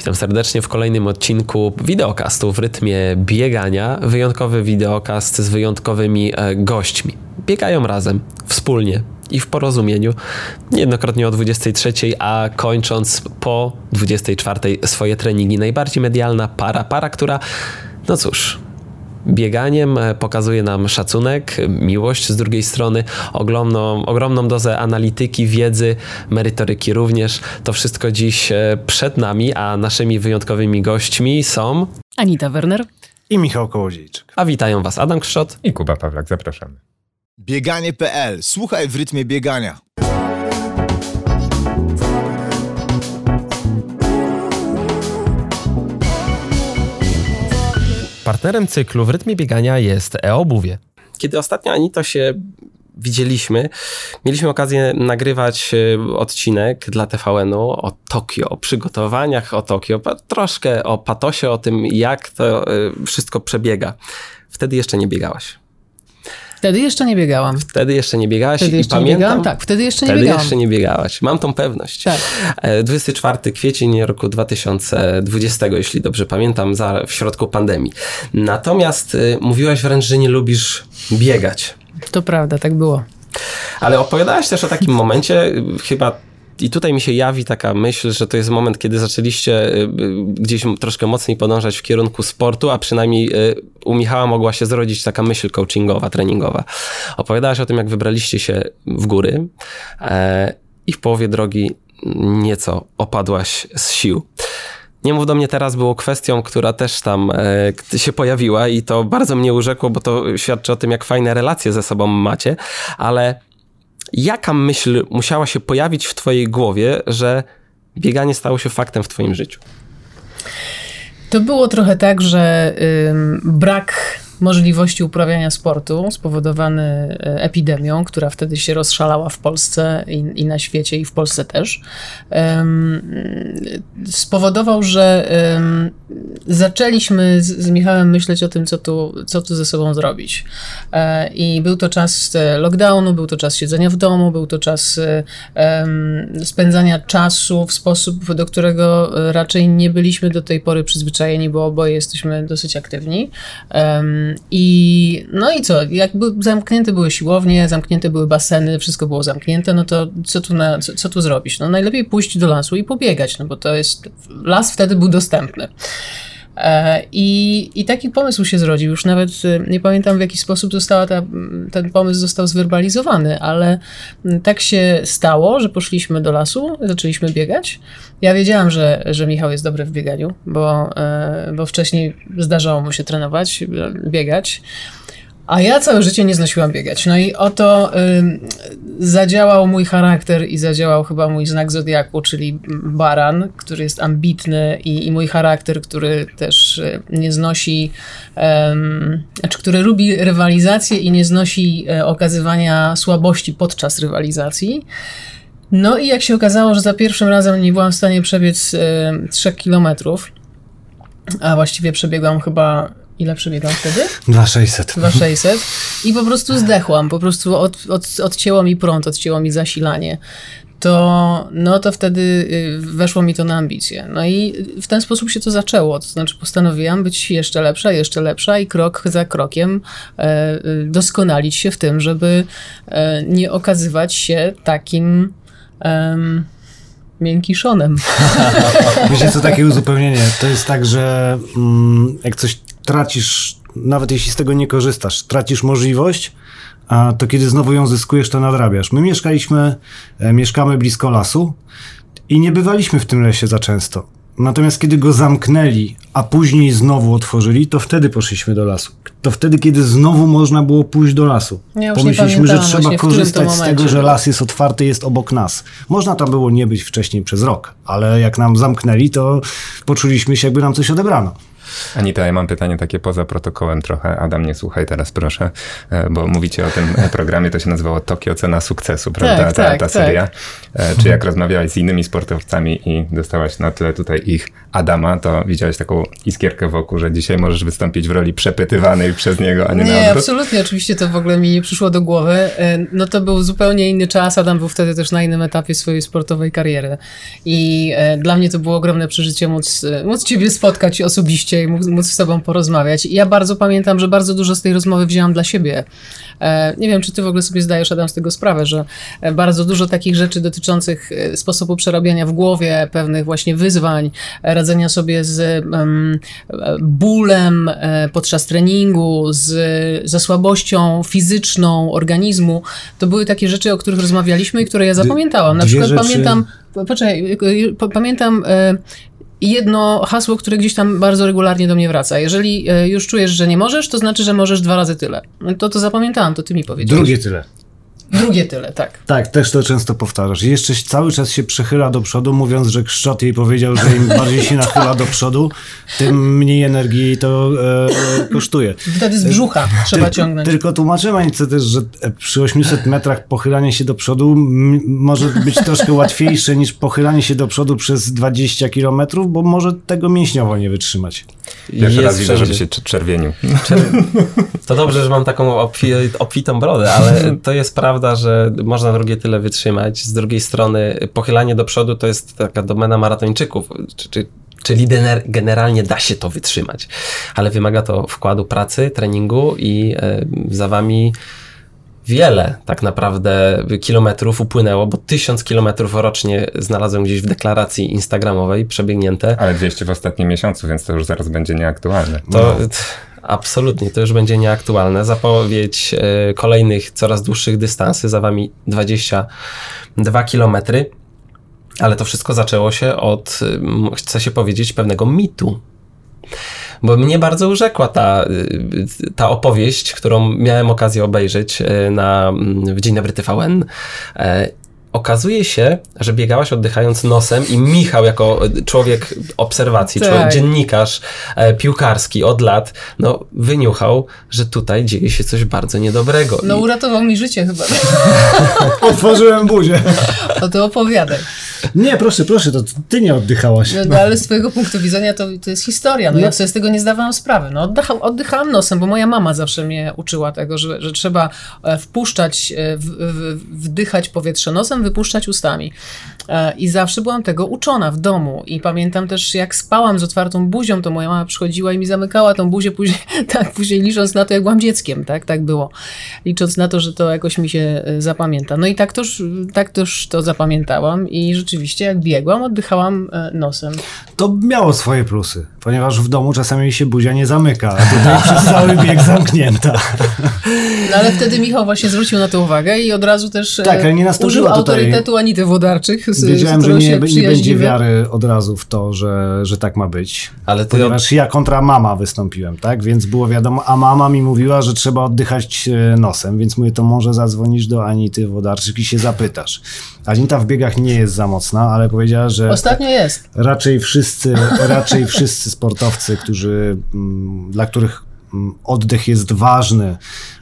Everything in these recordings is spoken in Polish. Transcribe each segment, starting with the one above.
Witam serdecznie w kolejnym odcinku wideokastu w rytmie biegania. Wyjątkowy wideokast z wyjątkowymi e, gośćmi. Biegają razem, wspólnie i w porozumieniu. Niejednokrotnie o 23, a kończąc po 24 swoje treningi. Najbardziej medialna para, para, która, no cóż, bieganiem e, pokazuje nam szacunek, miłość z drugiej strony, ogromną, ogromną dozę analityki, wiedzy, merytoryki również. To wszystko dziś e, przed nami, a naszymi wyjątkowymi gośćmi są Anita Werner i Michał Kołodziejczyk. A witają Was Adam Krzot i Kuba Pawlak. Zapraszamy. Bieganie.pl. Słuchaj w rytmie biegania. Partnerem cyklu w rytmie biegania jest e-obuwie. Kiedy ostatnio Anito się widzieliśmy, mieliśmy okazję nagrywać e, odcinek dla TVN-u o Tokio, o przygotowaniach o Tokio, troszkę o patosie, o tym jak to e, wszystko przebiega. Wtedy jeszcze nie biegałaś. Wtedy jeszcze nie biegałam. Wtedy jeszcze nie biegałaś wtedy jeszcze pamiętam, nie biegałam? Tak, wtedy jeszcze nie wtedy biegałam. jeszcze nie biegałaś. Mam tą pewność. Tak. 24 e, kwiecień roku 2020, jeśli dobrze pamiętam, za, w środku pandemii. Natomiast y, mówiłaś wręcz, że nie lubisz biegać. To prawda, tak było. Ale opowiadałaś też o takim momencie, y, chyba i tutaj mi się jawi taka myśl, że to jest moment, kiedy zaczęliście y, y, gdzieś troszkę mocniej podążać w kierunku sportu, a przynajmniej y, u Michała mogła się zrodzić taka myśl coachingowa, treningowa. Opowiadałaś o tym, jak wybraliście się w góry e, i w połowie drogi nieco opadłaś z sił. Nie mów do mnie teraz było kwestią, która też tam e, się pojawiła i to bardzo mnie urzekło, bo to świadczy o tym, jak fajne relacje ze sobą macie, ale Jaka myśl musiała się pojawić w Twojej głowie, że bieganie stało się faktem w Twoim życiu? To było trochę tak, że brak możliwości uprawiania sportu spowodowany e, epidemią, która wtedy się rozszalała w Polsce i, i na świecie i w Polsce też, spowodował, że zaczęliśmy z, Michałem myśleć o tym, co tu, co tu ze sobą zrobić. E, I był to czas e, lockdownu, był to czas siedzenia w domu, był to czas um, spędzania czasu w sposób, do którego raczej nie byliśmy do tej pory przyzwyczajeni, bo oboje jesteśmy dosyć aktywni. I no i co, jakby zamknięte były siłownie, zamknięte były baseny, wszystko było zamknięte, no to co tu, na, co, co tu zrobić? No najlepiej pójść do lasu i pobiegać, no bo to jest, las wtedy był dostępny. E, I, I taki pomysł się zrodził. Już nawet e, nie pamiętam, w jaki sposób została ta, ten pomysł został zwerbalizowany, ale tak się stało, że poszliśmy do lasu, zaczęliśmy biegać. Ja wiedziałam, że, że Michał jest dobry w bieganiu, bo, e, bo wcześniej zdarzało mu się trenować, biegać. A ja całe życie nie znosiłam biegać. No i oto y, zadziałał mój charakter i zadziałał chyba mój znak zodiaku, czyli baran, który jest ambitny i, i mój charakter, który też y, nie znosi, y, znaczy który lubi rywalizację i nie znosi y, okazywania słabości podczas rywalizacji. No i jak się okazało, że za pierwszym razem nie byłam w stanie przebiec 3 y, kilometrów, a właściwie przebiegłam chyba Ile przebiegam wtedy? 2600. 2600. I po prostu zdechłam, po prostu od, od, odcięło mi prąd, odcięło mi zasilanie. To, no to wtedy y, weszło mi to na ambicje. No i w ten sposób się to zaczęło. To znaczy postanowiłam być jeszcze lepsza, jeszcze lepsza i krok za krokiem e, y, doskonalić się w tym, żeby e, nie okazywać się takim miękkiszonem. Wiecie co, takie uzupełnienie. To jest tak, że mm, jak coś tracisz, nawet jeśli z tego nie korzystasz, tracisz możliwość, a to kiedy znowu ją zyskujesz, to nadrabiasz. My mieszkaliśmy, e, mieszkamy blisko lasu i nie bywaliśmy w tym lesie za często. Natomiast kiedy go zamknęli, a później znowu otworzyli, to wtedy poszliśmy do lasu. To wtedy, kiedy znowu można było pójść do lasu. Ja Pomyśleliśmy, że trzeba korzystać z tego, że las jest otwarty, jest obok nas. Można tam było nie być wcześniej przez rok, ale jak nam zamknęli, to poczuliśmy się, jakby nam coś odebrano. Anita, ja mam pytanie takie poza protokołem trochę. Adam, nie słuchaj teraz proszę, e, bo mówicie o tym programie, to się nazywało Tokio Cena Sukcesu, prawda? Tak, ta, tak, ta tak. seria. E, Czy jak rozmawiałeś z innymi sportowcami i dostałaś na tle tutaj ich Adama, to widziałeś taką iskierkę wokół, że dzisiaj możesz wystąpić w roli przepytywanej przez niego, a nie, na Nie, odwrót? absolutnie, oczywiście to w ogóle mi nie przyszło do głowy. E, No to był zupełnie inny czas. Adam był wtedy też na innym etapie swojej sportowej kariery. I e, dla mnie to było ogromne przeżycie móc, e, móc ciebie spotkać osobiście i móc, z tobą porozmawiać. I ja bardzo pamiętam, że bardzo dużo z tej rozmowy wzięłam dla siebie. E, Nie wiem, czy ty w ogóle sobie zdajesz, Adam, z tego sprawę, że e, bardzo dużo takich rzeczy dotyczących e, sposobu przerabiania w głowie, pewnych właśnie wyzwań, radzenia sobie z em, bólem podczas treningu, z, ze słabością fizyczną organizmu, to były takie rzeczy, o których rozmawialiśmy i które ja zapamiętałam. Na dwie przykład rzeczy- pamiętam, po- poczekaj, po- pamiętam jedno hasło, które gdzieś tam bardzo regularnie do mnie wraca. Jeżeli e, już czujesz, że nie możesz, to znaczy, że możesz dwa razy tyle. To to zapamiętałam, to ty mi powiedziałeś. Drugie tyle. Drugie tyle, tak. Tak, też to często powtarzasz. I Jeszcze cały czas się przechyla do przodu, mówiąc, że Kszczot jej powiedział, że im bardziej się nachyla do przodu, tym mniej energii to e, kosztuje. Wtedy z brzucha trzeba Tyl- ciągnąć. Tylko tłumaczymy Anice też, że przy 800 metrach pochylanie się do przodu może być troszkę łatwiejsze niż pochylanie się do przodu przez 20 kilometrów, bo może tego mięśniowo nie wytrzymać. Pierwszy raz widzę, żeby się cz- czerwienił. To dobrze, że mam taką obfi, obfitą brodę, ale to jest prawda, że można drugie tyle wytrzymać. Z drugiej strony pochylanie do przodu to jest taka domena maratończyków, czy, czy, czyli generalnie da się to wytrzymać, ale wymaga to wkładu pracy, treningu i e, za wami wiele tak naprawdę kilometrów upłynęło, bo tysiąc kilometrów rocznie znalazłem gdzieś w deklaracji instagramowej przebiegnięte. Ale 200 w ostatnim miesiącu, więc to już zaraz będzie nieaktualne. To t- absolutnie, to już będzie nieaktualne. Zapowiedź e, kolejnych, coraz dłuższych dystansy, za wami 22 kilometry. Ale to wszystko zaczęło się od, chcę się powiedzieć, pewnego mitu. Bo mnie bardzo urzekła ta, y, ta opowieść, którą miałem okazję obejrzeć y, na, mm, w Dzień Dobry TVN. E, Okazuje się, że biegałaś oddychając nosem i Michał jako y, człowiek obserwacji, Tak. człowiek, dziennikarz e, piłkarski od lat, no wyniuchał, że tutaj dzieje się coś bardzo niedobrego. No I- uratował mi życie chyba. Otworzyłem buzię. O to opowiadaj. Nie, proszę, proszę, to ty nie oddychałaś. No, no, ale z twojego punktu widzenia to, to jest historia. No, ja sobie z tego nie zdawałam sprawy. No, oddycham, oddychałam nosem, bo moja mama zawsze mnie uczyła tego, że, że trzeba e, wpuszczać, e, w, w, wdychać powietrze nosem, wypuszczać ustami. E, I zawsze byłam tego uczona w domu. I pamiętam też, jak spałam z otwartą buzią, to moja mama przychodziła i mi zamykała tą buzię później, tak, później licząc na to, jak byłam dzieckiem, tak, tak było. Licząc na to, że to jakoś mi się e, zapamięta. No i tak też, tak też to zapamiętałam i rzeczywiście jak biegłam, oddychałam e, nosem. To miało swoje plusy, ponieważ w domu czasami się buzia nie zamyka, a tutaj przez cały bieg zamknięta. No ale wtedy Michał właśnie zwrócił na to uwagę i od razu też Tak, ale nie nastąpiła użył autorytetu Anity Włodarczyk, z, Wiedziałem, z że nie, nie będzie wiary od razu w to, że, że tak ma być. Ale ty Ponieważ ja kontra mama wystąpiłem, tak? Więc było wiadomo, a mama mi mówiła, że trzeba oddychać e, nosem, więc mówię, to może zadzwonisz do Anity Wodarczyk i się zapytasz. Anita w biegach nie jest za mocna, ale powiedziała, że Ostatnio jest. raczej wszyscy, raczej wszyscy sportowcy, którzy, mm, dla których oddech jest ważny,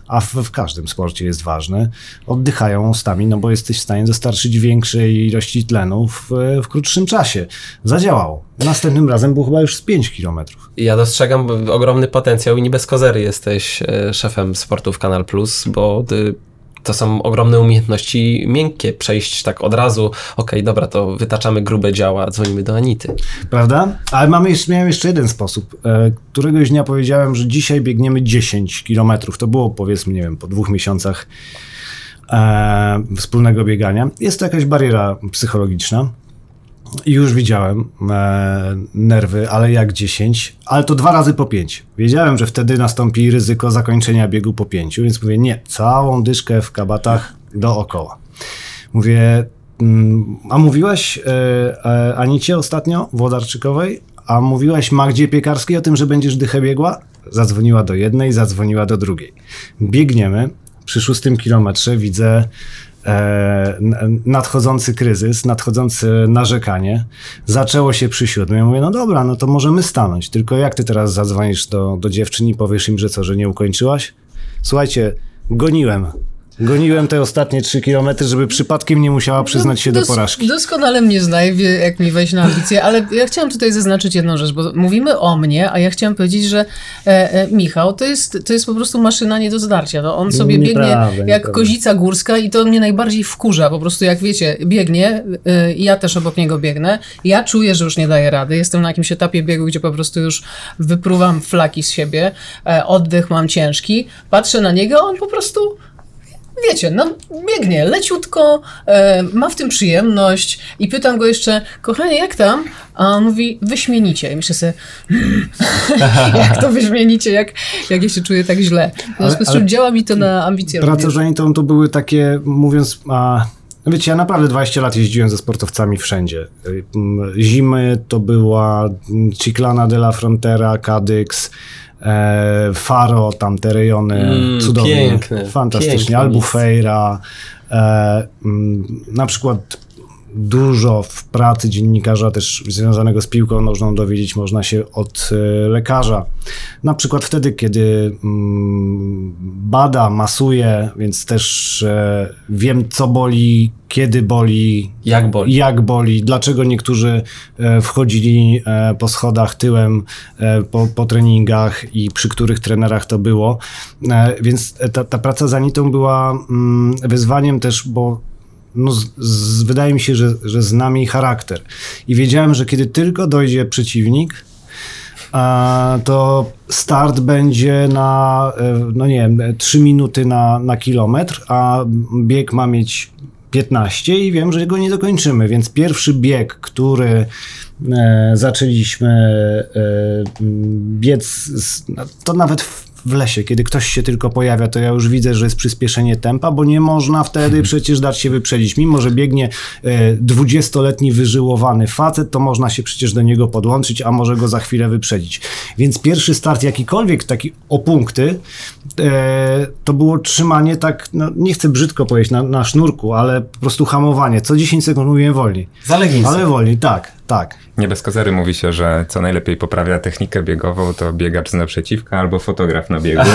a w, w każdym sporcie jest ważny, oddychają ustami, no bo jesteś w stanie dostarczyć większej ilości tlenu w, w krótszym czasie. Zadziałało. Następnym razem było chyba już z 5 kilometrów. Ja dostrzegam ogromny potencjał i nie bez kozery jesteś e, szefem sportów Kanal Plus, bo ty, to są ogromne umiejętności miękkie, przejść tak od razu, okej, dobra, to wytaczamy grube działa, dzwonimy do Anity. Prawda? Ale mamy jeszcze, miałem jeszcze jeden sposób. E, któregoś dnia powiedziałem, że dzisiaj biegniemy 10 kilometrów. To było powiedzmy, nie wiem, po dwóch miesiącach e, wspólnego biegania. Jest to jakaś bariera psychologiczna. Już widziałem e, nerwy, ale jak 10, ale to dwa razy po 5. Wiedziałem, że wtedy nastąpi ryzyko zakończenia biegu po 5, więc mówię, nie, całą dyszkę w kabatach dookoła. Mówię, mm, a mówiłaś e, e, Anicie ostatnio, Włodarczykowej, a mówiłaś Magdzie Piekarskiej o tym, że będziesz dychę biegła? Zadzwoniła do jednej, zadzwoniła do drugiej. Biegniemy, przy szóstym kilometrze widzę nadchodzący kryzys, nadchodzące narzekanie. Zaczęło się przy siódmej. Ja mówię, no dobra, no to możemy stanąć. Tylko jak ty teraz zadzwonisz do, do dziewczyn i powiesz im, że co, że nie ukończyłaś? Słuchajcie, goniłem. Goniłem te ostatnie trzy kilometry, żeby przypadkiem nie musiała przyznać się do Dos- porażki. Doskonale mnie zna i wie, jak mi wejść na ambicje, ale ja chciałam tutaj zaznaczyć jedną rzecz, bo mówimy o mnie, a ja chciałam powiedzieć, że e, e, Michał to jest, to jest po prostu maszyna nie do zdarcia. No, on sobie Nieprawda, biegnie jak kozica górska i to mnie najbardziej wkurza. Po prostu jak wiecie, biegnie e, ja też obok niego biegnę. Ja czuję, że już nie daję rady. Jestem na jakimś etapie biegu, gdzie po prostu już wypruwam flaki z siebie, e, oddech mam ciężki. Patrzę na niego, on po prostu wiecie, no biegnie leciutko, e, ma w tym przyjemność i pytam go jeszcze, kochanie, jak tam? A on mówi, wyśmienicie. I myślę sobie, "Hmm, jak to wyśmienicie, jak, jak ja się czuję tak źle. W związku z czym działa mi to na ambicje Prace również. z Anitą to były takie, mówiąc, a, no wiecie, ja naprawdę 20 lat jeździłem ze sportowcami wszędzie. Zimy to była Ciclana de la Frontera, Cadix, e, Faro, tam te rejony Mm, cudownie, piękne, fantastycznie, piękne Albufeira, e, mm, na przykład dużo w pracy dziennikarza też związanego z piłką nożną dowiedzieć można się od e, lekarza. Na przykład wtedy, kiedy mm, bada, masuje, więc też e, wiem, co boli, kiedy boli, Jak boli. jak boli, dlaczego niektórzy e, wchodzili po schodach tyłem po, po treningach i przy których trenerach to było. Więc ta, ta praca z Anitą była mm, wyzwaniem też, bo no, z, z, wydaje mi się, że, że znam jej charakter. I wiedziałem, że kiedy tylko dojdzie przeciwnik, to start będzie na, e, no nie wiem, 3 minuty na, na kilometr, a bieg ma mieć 15 i wiem, że go nie dokończymy, więc pierwszy bieg, który e, zaczęliśmy e, biec, no, to nawet w, lesie, kiedy ktoś się tylko pojawia, to ja już widzę, że jest przyspieszenie tempa, bo nie można wtedy przecież dać się wyprzedzić. Mimo, że biegnie e, 20-letni wyżyłowany facet, to można się przecież do niego podłączyć, a może go za chwilę wyprzedzić. Więc pierwszy start jakikolwiek taki o punkty, e, to było trzymanie tak, no, nie chcę brzydko powiedzieć, na, na sznurku, ale po prostu hamowanie. Co 10 sekund mówiłem wolniej. Zalegnij Ale wolniej, tak, tak. Nie bez kozery mówi się, że co najlepiej poprawia technikę biegową, to biegacz z naprzeciwka albo fotograf na biegu.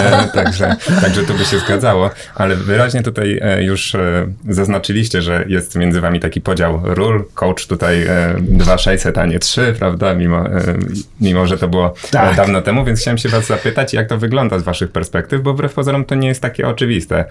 E, także, także to by się zgadzało, ale wyraźnie tutaj e, już e, zaznaczyliście, że jest między wami taki podział ról. Coach tutaj e, 2600, a nie 3, prawda? Mimo, mimo że to było Tak. dawno temu, więc chciałem się was zapytać, jak to wygląda z waszych perspektyw, bo wbrew pozorom to nie jest takie oczywiste.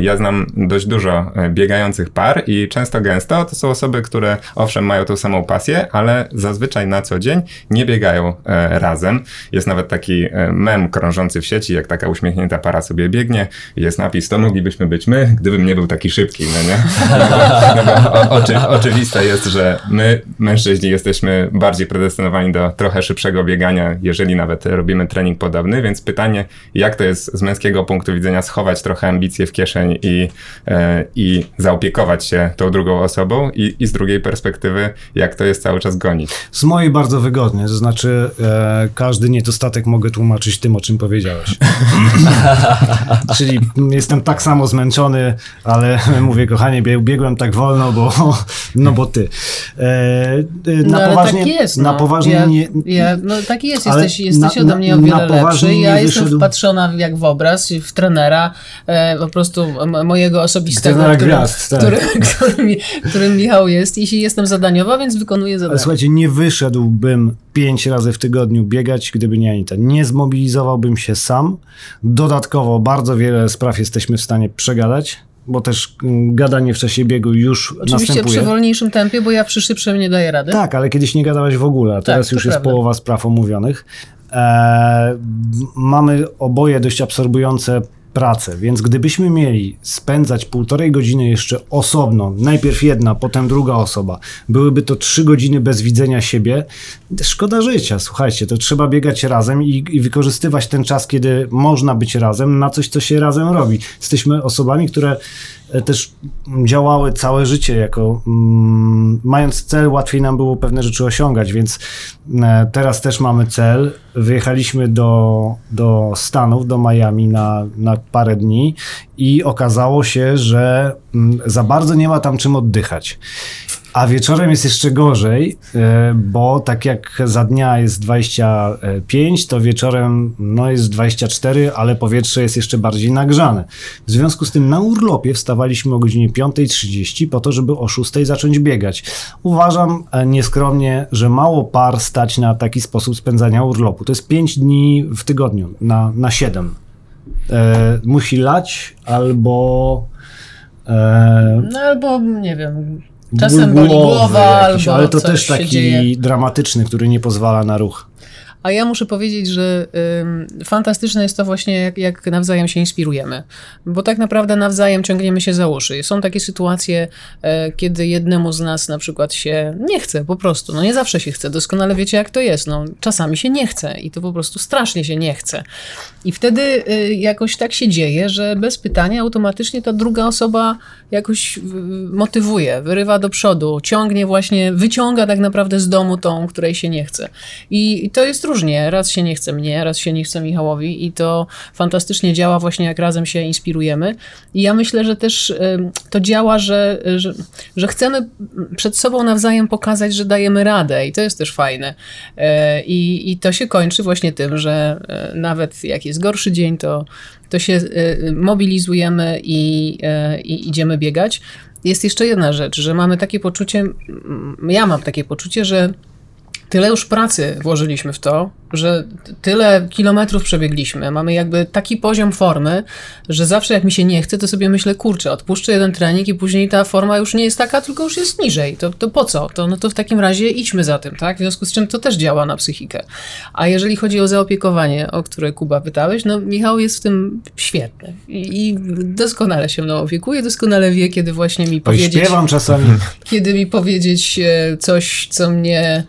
Ja znam dość dużo biegających par i często gęsto to są osoby, które owszem mają tą samą pasję, ale zazwyczaj na co dzień nie biegają e, razem. Jest nawet taki e, mem krążący w sieci, jak taka uśmiechnięta para sobie biegnie, jest napis, to moglibyśmy być my, gdybym nie był taki szybki, no nie? No bo, no bo o, oczy, oczywiste jest, że my, mężczyźni, jesteśmy bardziej predestynowani do trochę szybszego biegania, jeżeli nawet robimy trening podobny, więc pytanie, jak to jest z męskiego punktu widzenia schować trochę ambicje w kieszeń i, e, i zaopiekować się tą drugą osobą i, i z drugiej perspektywy, jak to jest cały czas gonić. Z mojej bardzo wygodnie, to znaczy e, każdy niedostatek mogę tłumaczyć tym, o czym powiedziałeś. Czyli jestem tak samo zmęczony, ale mówię, kochanie, bieg, biegłem tak wolno, bo, no bo ty. E, e, No, na ale poważnie, tak jest. na no. poważnie ja, nie, ja, no tak jest, Ale jesteś, jesteś na- ode mnie o na wiele lepszy. Ja jestem wyszedł- wpatrzona jak w obraz, w trenera, e, po prostu mojego osobistego, Trenera którym, gwiazd, tak. którym, którym, którym Michał jest i jestem zadaniowa, więc wykonuję Ale zadanie. słuchajcie, nie wyszedłbym pięć razy w tygodniu biegać, gdyby nie Anita. Nie zmobilizowałbym się sam. Dodatkowo bardzo wiele spraw jesteśmy w stanie przegadać, bo też mm, gadanie w czasie biegu już Oczywiście następuje. przy wolniejszym tempie, bo ja przy szybszym nie daję rady. Tak, ale kiedyś nie gadałeś w ogóle, a teraz to już jest prawda. połowa spraw omówionych. E, m- mamy oboje dość absorbujące pracę, więc gdybyśmy mieli spędzać półtorej godziny jeszcze osobno, najpierw jedna, potem druga osoba, byłyby to trzy godziny bez widzenia siebie, szkoda życia, słuchajcie, to trzeba biegać razem i, i wykorzystywać ten czas, kiedy można być razem na coś, co się razem robi. Jesteśmy osobami, które też działały całe życie jako mm, mając cel, łatwiej nam było pewne rzeczy osiągać, więc e, teraz też mamy cel. Wyjechaliśmy do, do Stanów, do Miami na, na parę dni i okazało się, że mm, za bardzo nie ma tam czym oddychać. A wieczorem jest jeszcze gorzej, e, bo tak jak za dnia jest 25, to wieczorem no jest 24, ale powietrze jest jeszcze bardziej nagrzane. W związku z tym na urlopie wstawaliśmy o godzinie 5.30 po to, żeby o 6.00 zacząć biegać. Uważam e, nieskromnie, że mało par stać na taki sposób spędzania urlopu. To jest 5 dni w tygodniu na, na 7. E, musi lać albo... E, No albo, nie wiem, czasem boli głowy głowa, jakiś, ale to też taki dzieje. dramatyczny, który nie pozwala na ruch. A ja muszę powiedzieć, że ym, fantastyczne jest to właśnie, jak, jak nawzajem się inspirujemy. Bo tak naprawdę nawzajem ciągniemy się za uszy. Są takie sytuacje, e, kiedy jednemu z nas na przykład się nie chce po prostu. No nie zawsze się chce. Doskonale wiecie, jak to jest. No, czasami się nie chce i to po prostu strasznie się nie chce. I wtedy y, jakoś tak się dzieje, że bez pytania automatycznie ta druga osoba jakoś y, motywuje, wyrywa do przodu, ciągnie właśnie, wyciąga tak naprawdę z domu tą, której się nie chce. I, i to jest różnie. Raz się nie chce mnie, raz się nie chce Michałowi i to fantastycznie działa właśnie jak razem się inspirujemy. I ja myślę, że też to działa, że, że, że chcemy przed sobą nawzajem pokazać, że dajemy radę i to jest też fajne. E, I, i to się kończy właśnie tym, że e, nawet jak jest gorszy dzień, to, to się e, mobilizujemy i, i idziemy biegać. Jest jeszcze jedna rzecz, że mamy takie poczucie, ja mam takie poczucie, że tyle już pracy włożyliśmy w to, że tyle kilometrów przebiegliśmy. Mamy jakby taki poziom formy, że zawsze jak mi się nie chce, to sobie myślę, kurczę, odpuszczę jeden trening i później ta forma już nie jest taka, tylko już jest niżej. To, to po co? To, no to w takim razie idźmy za tym, tak? W związku z czym to też działa na psychikę. A jeżeli chodzi o zaopiekowanie, o które Kuba pytałeś, no Michał jest w tym świetny i, i doskonale się mną opiekuje, doskonale wie, kiedy właśnie mi Oj, powiedzieć śpiewam czasami. kiedy mi powiedzieć e, coś, co mnie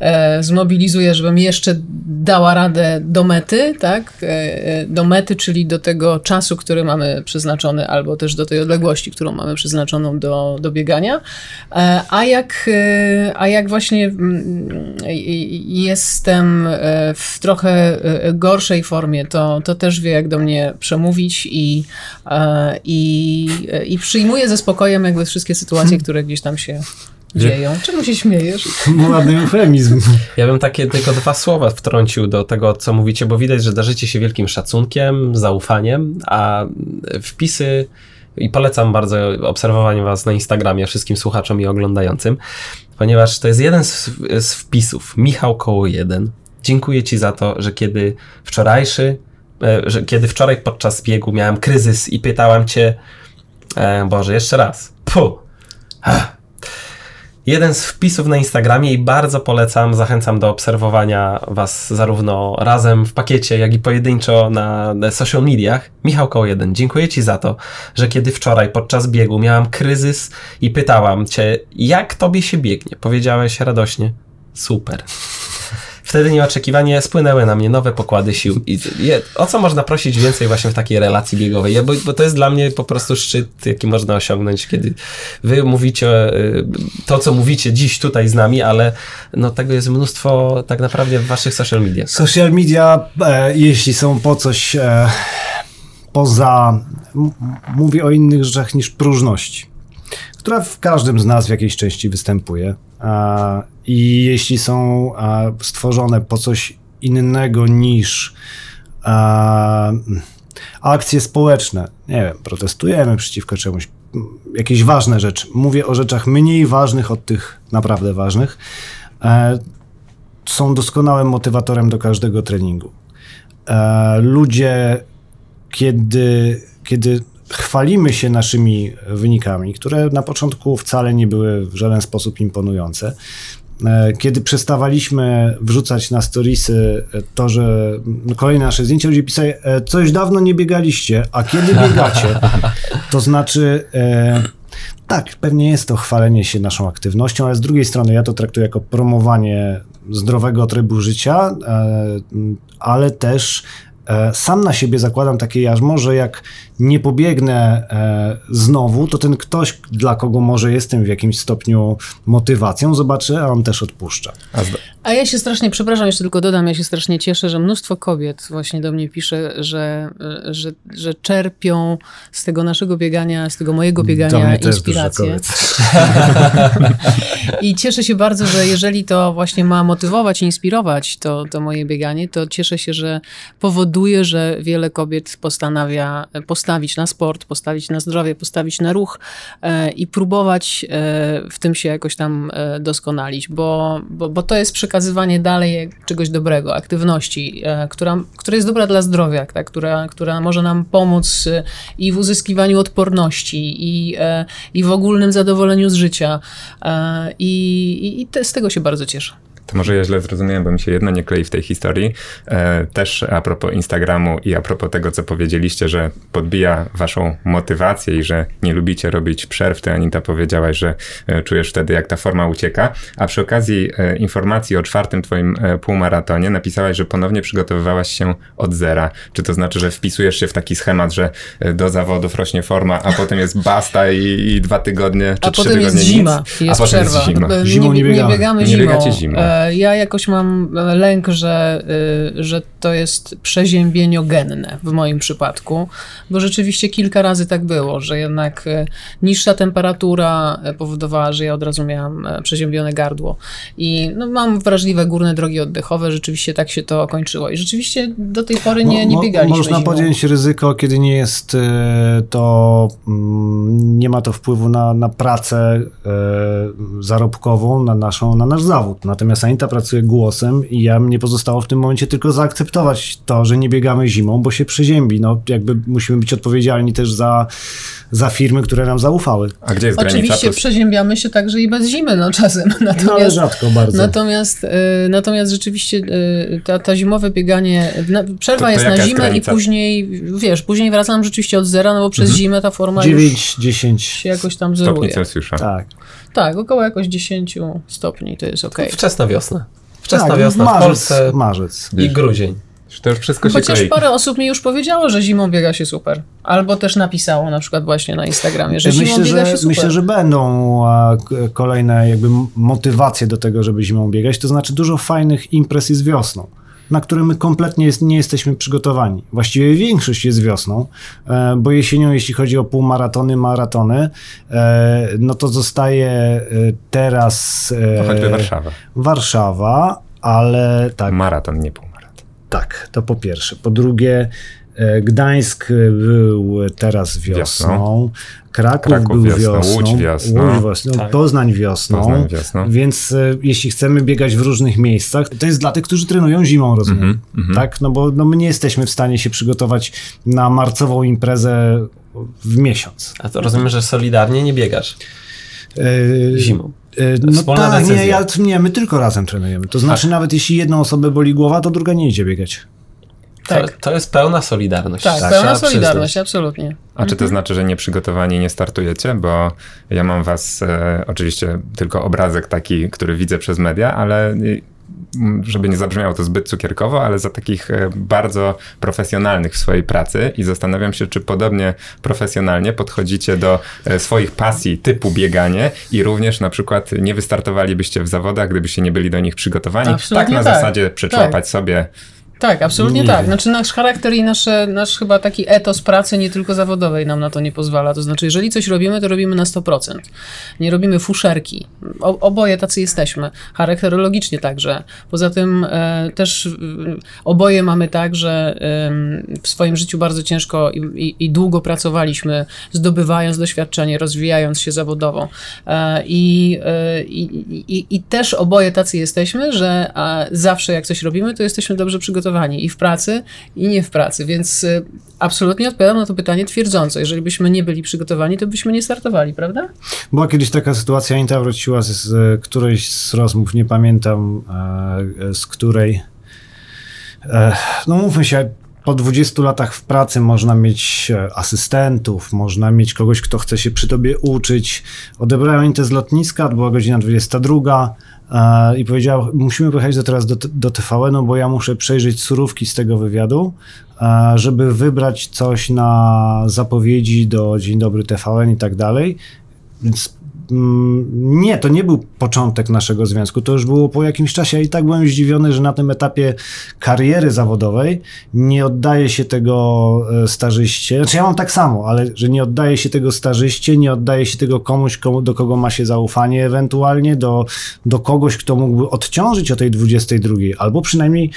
e, zmobilizuje, żebym jeszcze dała radę do mety, tak? E, e, do mety, czyli do tego czasu, który mamy przeznaczony, albo też do tej odległości, którą mamy przeznaczoną do, do biegania. E, a, jak, a jak właśnie mm, jestem w trochę gorszej formie, to, to też wie, jak do mnie przemówić i, i, i przyjmuję ze spokojem jakby wszystkie sytuacje, które gdzieś tam się dzieją. Czemu się śmiejesz? Ładny eufemizm. Ja bym takie tylko dwa słowa wtrącił do tego, co mówicie, bo widać, że darzycie się wielkim szacunkiem, zaufaniem, a wpisy i polecam bardzo obserwowanie was na Instagramie wszystkim słuchaczom i oglądającym, ponieważ to jest jeden z, z wpisów, Michał Koło 1. Dziękuję ci za to, że kiedy wczorajszy, e, że kiedy wczoraj podczas biegu miałem kryzys i pytałem cię, e, Boże, jeszcze raz, puh, jeden z wpisów na Instagramie i bardzo polecam, zachęcam do obserwowania Was zarówno razem w pakiecie, jak i pojedynczo na social mediach. Michał Koło 1, dziękuję Ci za to, że kiedy wczoraj podczas biegu miałam kryzys i pytałam Cię, jak Tobie się biegnie, powiedziałeś radośnie, super. Wtedy nieoczekiwanie spłynęły na mnie nowe pokłady sił. I je, o co można prosić więcej właśnie w takiej relacji biegowej? Ja, bo, bo to jest dla mnie po prostu szczyt, jaki można osiągnąć, kiedy wy mówicie y, to, co mówicie dziś tutaj z nami, ale no, tego jest mnóstwo tak naprawdę w waszych social mediach. Social media, e, jeśli są po coś e, poza, mówię o innych rzeczach niż próżności, która w każdym z nas w jakiejś części występuje. I jeśli są stworzone po coś innego niż akcje społeczne, nie wiem, protestujemy przeciwko czemuś, jakieś ważne rzeczy. Mówię o rzeczach mniej ważnych od tych naprawdę ważnych. E, są doskonałym motywatorem do każdego treningu. E, ludzie, kiedy, kiedy chwalimy się naszymi wynikami, które na początku wcale nie były w żaden sposób imponujące, e, kiedy przestawaliśmy wrzucać na storiesy to, że no, kolejne nasze zdjęcia, ludzie pisali, e, coś dawno nie biegaliście, a kiedy biegacie? To znaczy, e, tak, pewnie jest to chwalenie się naszą aktywnością, ale z drugiej strony ja to traktuję jako promowanie zdrowego trybu życia, e, ale też e, sam na siebie zakładam takie jarzmo, że jak nie pobiegnę e, znowu, to ten ktoś, dla kogo może jestem w jakimś stopniu motywacją, zobaczy, a on też odpuszcza. A ja się strasznie, przepraszam, jeszcze tylko dodam, ja się strasznie cieszę, że mnóstwo kobiet właśnie do mnie pisze, że, że, że czerpią z tego naszego biegania, z tego mojego biegania inspirację. I cieszę się bardzo, że jeżeli to właśnie ma motywować i inspirować to, to moje bieganie, to cieszę się, że powoduje, że wiele kobiet postanawia postawić na sport, postawić na zdrowie, postawić na ruch e, i próbować e, w tym się jakoś tam e, doskonalić, bo, bo, bo to jest przekazywanie dalej czegoś dobrego, aktywności, która, która jest dobra dla zdrowia, tak? która, która może nam pomóc i w uzyskiwaniu odporności, i, i w ogólnym zadowoleniu z życia. I, i, i te, z tego się bardzo cieszę. To może ja źle zrozumiałem, bo mi się jedno nie klei w tej historii. E, też a propos Instagramu i a propos tego, co powiedzieliście, że podbija waszą motywację i że nie lubicie robić przerw. Ty, Anita, powiedziałaś, że e, czujesz wtedy, jak ta forma ucieka. A przy okazji e, informacji o czwartym twoim półmaratonie napisałaś, że ponownie przygotowywałaś się od zera. Czy to znaczy, że wpisujesz się w taki schemat, że do zawodów rośnie forma, a potem jest basta i, i dwa tygodnie, czy A trzy potem tygodnie jest nic, zima, i jest a potem przerwa. jest zima. Zimą nie biegamy. Nie biegamy Nie zimą. biegacie zimą. E, Ja jakoś mam lęk, że, y, że to jest przeziębieniogenne w moim przypadku, bo rzeczywiście kilka razy tak było, że jednak e, niższa temperatura e, powodowała, że ja od razu miałam e, przeziębione gardło. I no, mam wrażliwe górne drogi oddechowe, rzeczywiście tak się to kończyło. I rzeczywiście do tej pory nie, nie biegaliśmy Można zimą. podjąć ryzyko, kiedy nie jest e, to, mm, nie ma to wpływu na, na pracę e, zarobkową, na, naszą, na nasz zawód. Natomiast Anita pracuje głosem i ja mnie pozostało w tym momencie tylko zaakceptować to, że nie biegamy zimą, bo się przeziębi. No, jakby musimy być odpowiedzialni też za, za firmy, które nam zaufały. A gdzie jest granica? Oczywiście Plus- przeziębiamy się także i bez zimy, no czasem. No, ale Natomiast, rzadko bardzo. natomiast, y, natomiast rzeczywiście y, ta, ta zimowe bieganie, na, przerwa To- to jest na jest zimę i granica? później, wiesz, później wracam rzeczywiście od zera, no bo przez zimę ta forma już 9, 10. się jakoś tam Stopni zeruje. Celsjusza. Tak. Tak, około jakoś 10 stopni to jest okej. Wczesna wiosna. Wczesna tak, wiosna w marzec, Polsce marzec. i grudzień. To już wszystko się Chociaż klei. parę osób mi już powiedziało, że zimą biega się super. Albo też napisało na przykład właśnie na Instagramie, że zimą myślę, biega że, się super. myślę, że będą kolejne jakby motywacje do tego, żeby zimą biegać. To znaczy dużo fajnych imprez jest wiosną, na które my kompletnie jest, nie jesteśmy przygotowani. Właściwie większość jest wiosną, e, bo jesienią, jeśli chodzi o półmaratony, maratony, e, no to zostaje e, teraz No, choćby Warszawa. Warszawa, ale tak, Maraton, nie półmaraton. tak, to po pierwsze. Po drugie, Gdańsk był teraz wiosną, Wiosną. Kraków, Kraków był wiosną, wiosną, Łódź wiosną. Łódź wiosną Tak. Poznań wiosną. Poznań wiosną. Więc e, jeśli chcemy biegać w różnych miejscach, to jest dla tych, którzy trenują zimą, rozumiem. Mhm, Tak? No bo no, my nie jesteśmy w stanie się przygotować na marcową imprezę w miesiąc. A to rozumiem, że solidarnie nie biegasz E, zimą. e, No tak, nie, ja, nie, my tylko razem trenujemy. To znaczy nawet jeśli jedną osobę boli głowa, to druga nie idzie biegać. Tak. To, to jest pełna solidarność. Tak, Trzeba pełna przyznać. solidarność, absolutnie. A czy to znaczy, że nieprzygotowani nie startujecie? Bo ja mam was, e, oczywiście tylko obrazek taki, który widzę przez media, ale y, żeby nie zabrzmiało to zbyt cukierkowo, ale za takich e, bardzo profesjonalnych w swojej pracy i zastanawiam się, czy podobnie profesjonalnie podchodzicie do e, swoich pasji typu bieganie i również na przykład nie wystartowalibyście w zawodach, gdybyście nie byli do nich przygotowani. Absolutnie tak na tak. zasadzie przeczłapać sobie Tak, absolutnie Nie tak. Znaczy nasz charakter i nasze, nasz chyba taki etos pracy nie tylko zawodowej nam na to nie pozwala. To znaczy, jeżeli coś robimy, to robimy na 100%. Nie robimy fuszerki. O, oboje tacy jesteśmy. Charakterologicznie także. Poza tym e, też e, oboje mamy tak, że em, w swoim życiu bardzo ciężko i, i, i długo pracowaliśmy, zdobywając doświadczenie, rozwijając się zawodowo. E, I, e, i, i, I też oboje tacy jesteśmy, że zawsze jak coś robimy, to jesteśmy dobrze przygotowani i w pracy, i nie w pracy. Więc e, absolutnie odpowiadam na to pytanie twierdząco. Jeżeli byśmy nie byli przygotowani, to byśmy nie startowali, prawda? Była kiedyś taka sytuacja, Anita wróciła z, z którejś z rozmów, nie pamiętam e, z której. E, no mówmy się, po 20 latach w pracy można mieć e, asystentów, można mieć kogoś, kto chce się przy tobie uczyć. Odebrałem intę z lotniska, była godzina 22 e, i powiedział, musimy pojechać do teraz do, do TVN-u, bo ja muszę przejrzeć surówki z tego wywiadu, e, żeby wybrać coś na zapowiedzi do Dzień Dobry TVN i tak dalej. Więc nie, to nie był początek naszego związku, to już było po jakimś czasie. I tak byłem zdziwiony, że na tym etapie kariery zawodowej nie oddaje się tego e, stażyście. Znaczy ja mam tak samo, ale że nie oddaje się tego stażyście, nie oddaje się tego komuś, komu, do kogo ma się zaufanie ewentualnie, do, do kogoś, kto mógłby odciążyć o tej 22, albo przynajmniej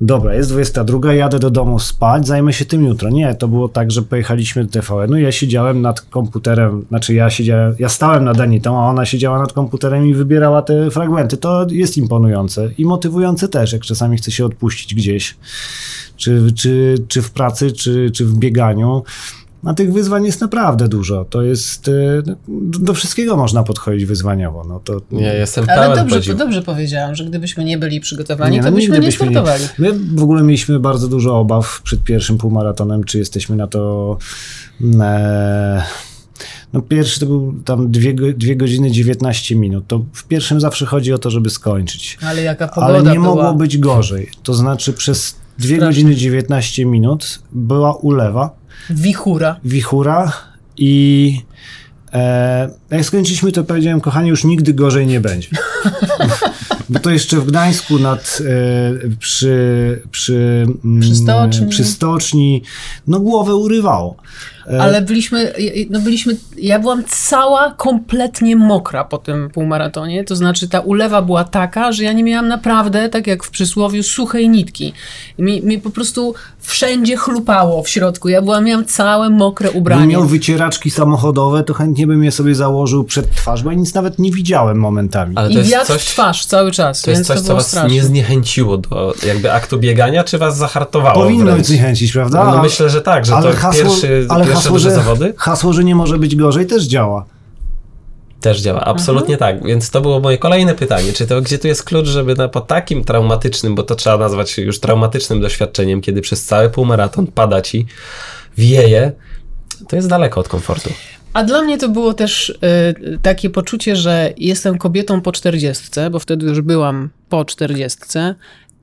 dobra, jest 22, jadę do domu spać, zajmę się tym jutro. Nie, to było tak, że pojechaliśmy do TVN-u, ja siedziałem nad komputerem, znaczy ja siedziałem, ja stałem nad Anitą, a ona siedziała nad komputerem i wybierała te fragmenty. To jest imponujące i motywujące też, jak czasami chce się odpuścić gdzieś, czy, czy, czy w pracy, czy, czy w bieganiu. A tych wyzwań jest naprawdę dużo. To jest. e, Do do wszystkiego można podchodzić wyzwaniowo. No to, Nie, jestem Ale dobrze, podziwu. dobrze powiedziałam, że gdybyśmy nie byli przygotowani, no to byśmy nie startowali. My w ogóle mieliśmy bardzo dużo obaw przed pierwszym półmaratonem, czy jesteśmy na to. E, no pierwszy to był tam 2 dwie godziny 19 minut. To w pierwszym zawsze chodzi o to, żeby skończyć. Ale jaka pogoda Ale nie była. mogło być gorzej. To znaczy przez 2 Strasznie. godziny 19 minut była ulewa, Wichura. wichura i e, jak skończyliśmy, to powiedziałem, kochani, już nigdy gorzej nie będzie. Bo to jeszcze w Gdańsku nad, e, przy, przy, mm, Przy stoczni. przy stoczni, no głowę urywało. E, Ale byliśmy, no byliśmy, ja byłam cała kompletnie mokra po tym półmaratonie, to znaczy ta ulewa była taka, że ja nie miałam naprawdę, tak jak w przysłowiu, suchej nitki. Mi, mi po prostu wszędzie chlupało w środku, ja byłam, miałam całe mokre Gdybym ubranie. miał wycieraczki samochodowe, to chętnie bym je sobie założył przed twarz, bo ja nic nawet nie widziałem momentami. Ale I to jest wiatr coś, w twarz cały czas, to jest coś to co was straszne. nie zniechęciło do jakby aktu biegania, czy was zahartowało Powinno wręcz? zniechęcić, prawda? No A- myślę, że tak, że to pierwszy, ale pierwsze hasło, duże że, zawody hasło, że nie może być gorzej, też działa. też działa. Absolutnie tak. Więc to było moje kolejne pytanie. Czy to gdzie tu jest klucz, żeby na, po takim traumatycznym, bo to trzeba nazwać już traumatycznym doświadczeniem, kiedy przez cały półmaraton pada ci, wieje, to jest daleko od komfortu. A dla mnie to było też y, takie poczucie, że jestem kobietą po czterdziestce, bo wtedy już byłam po czterdziestce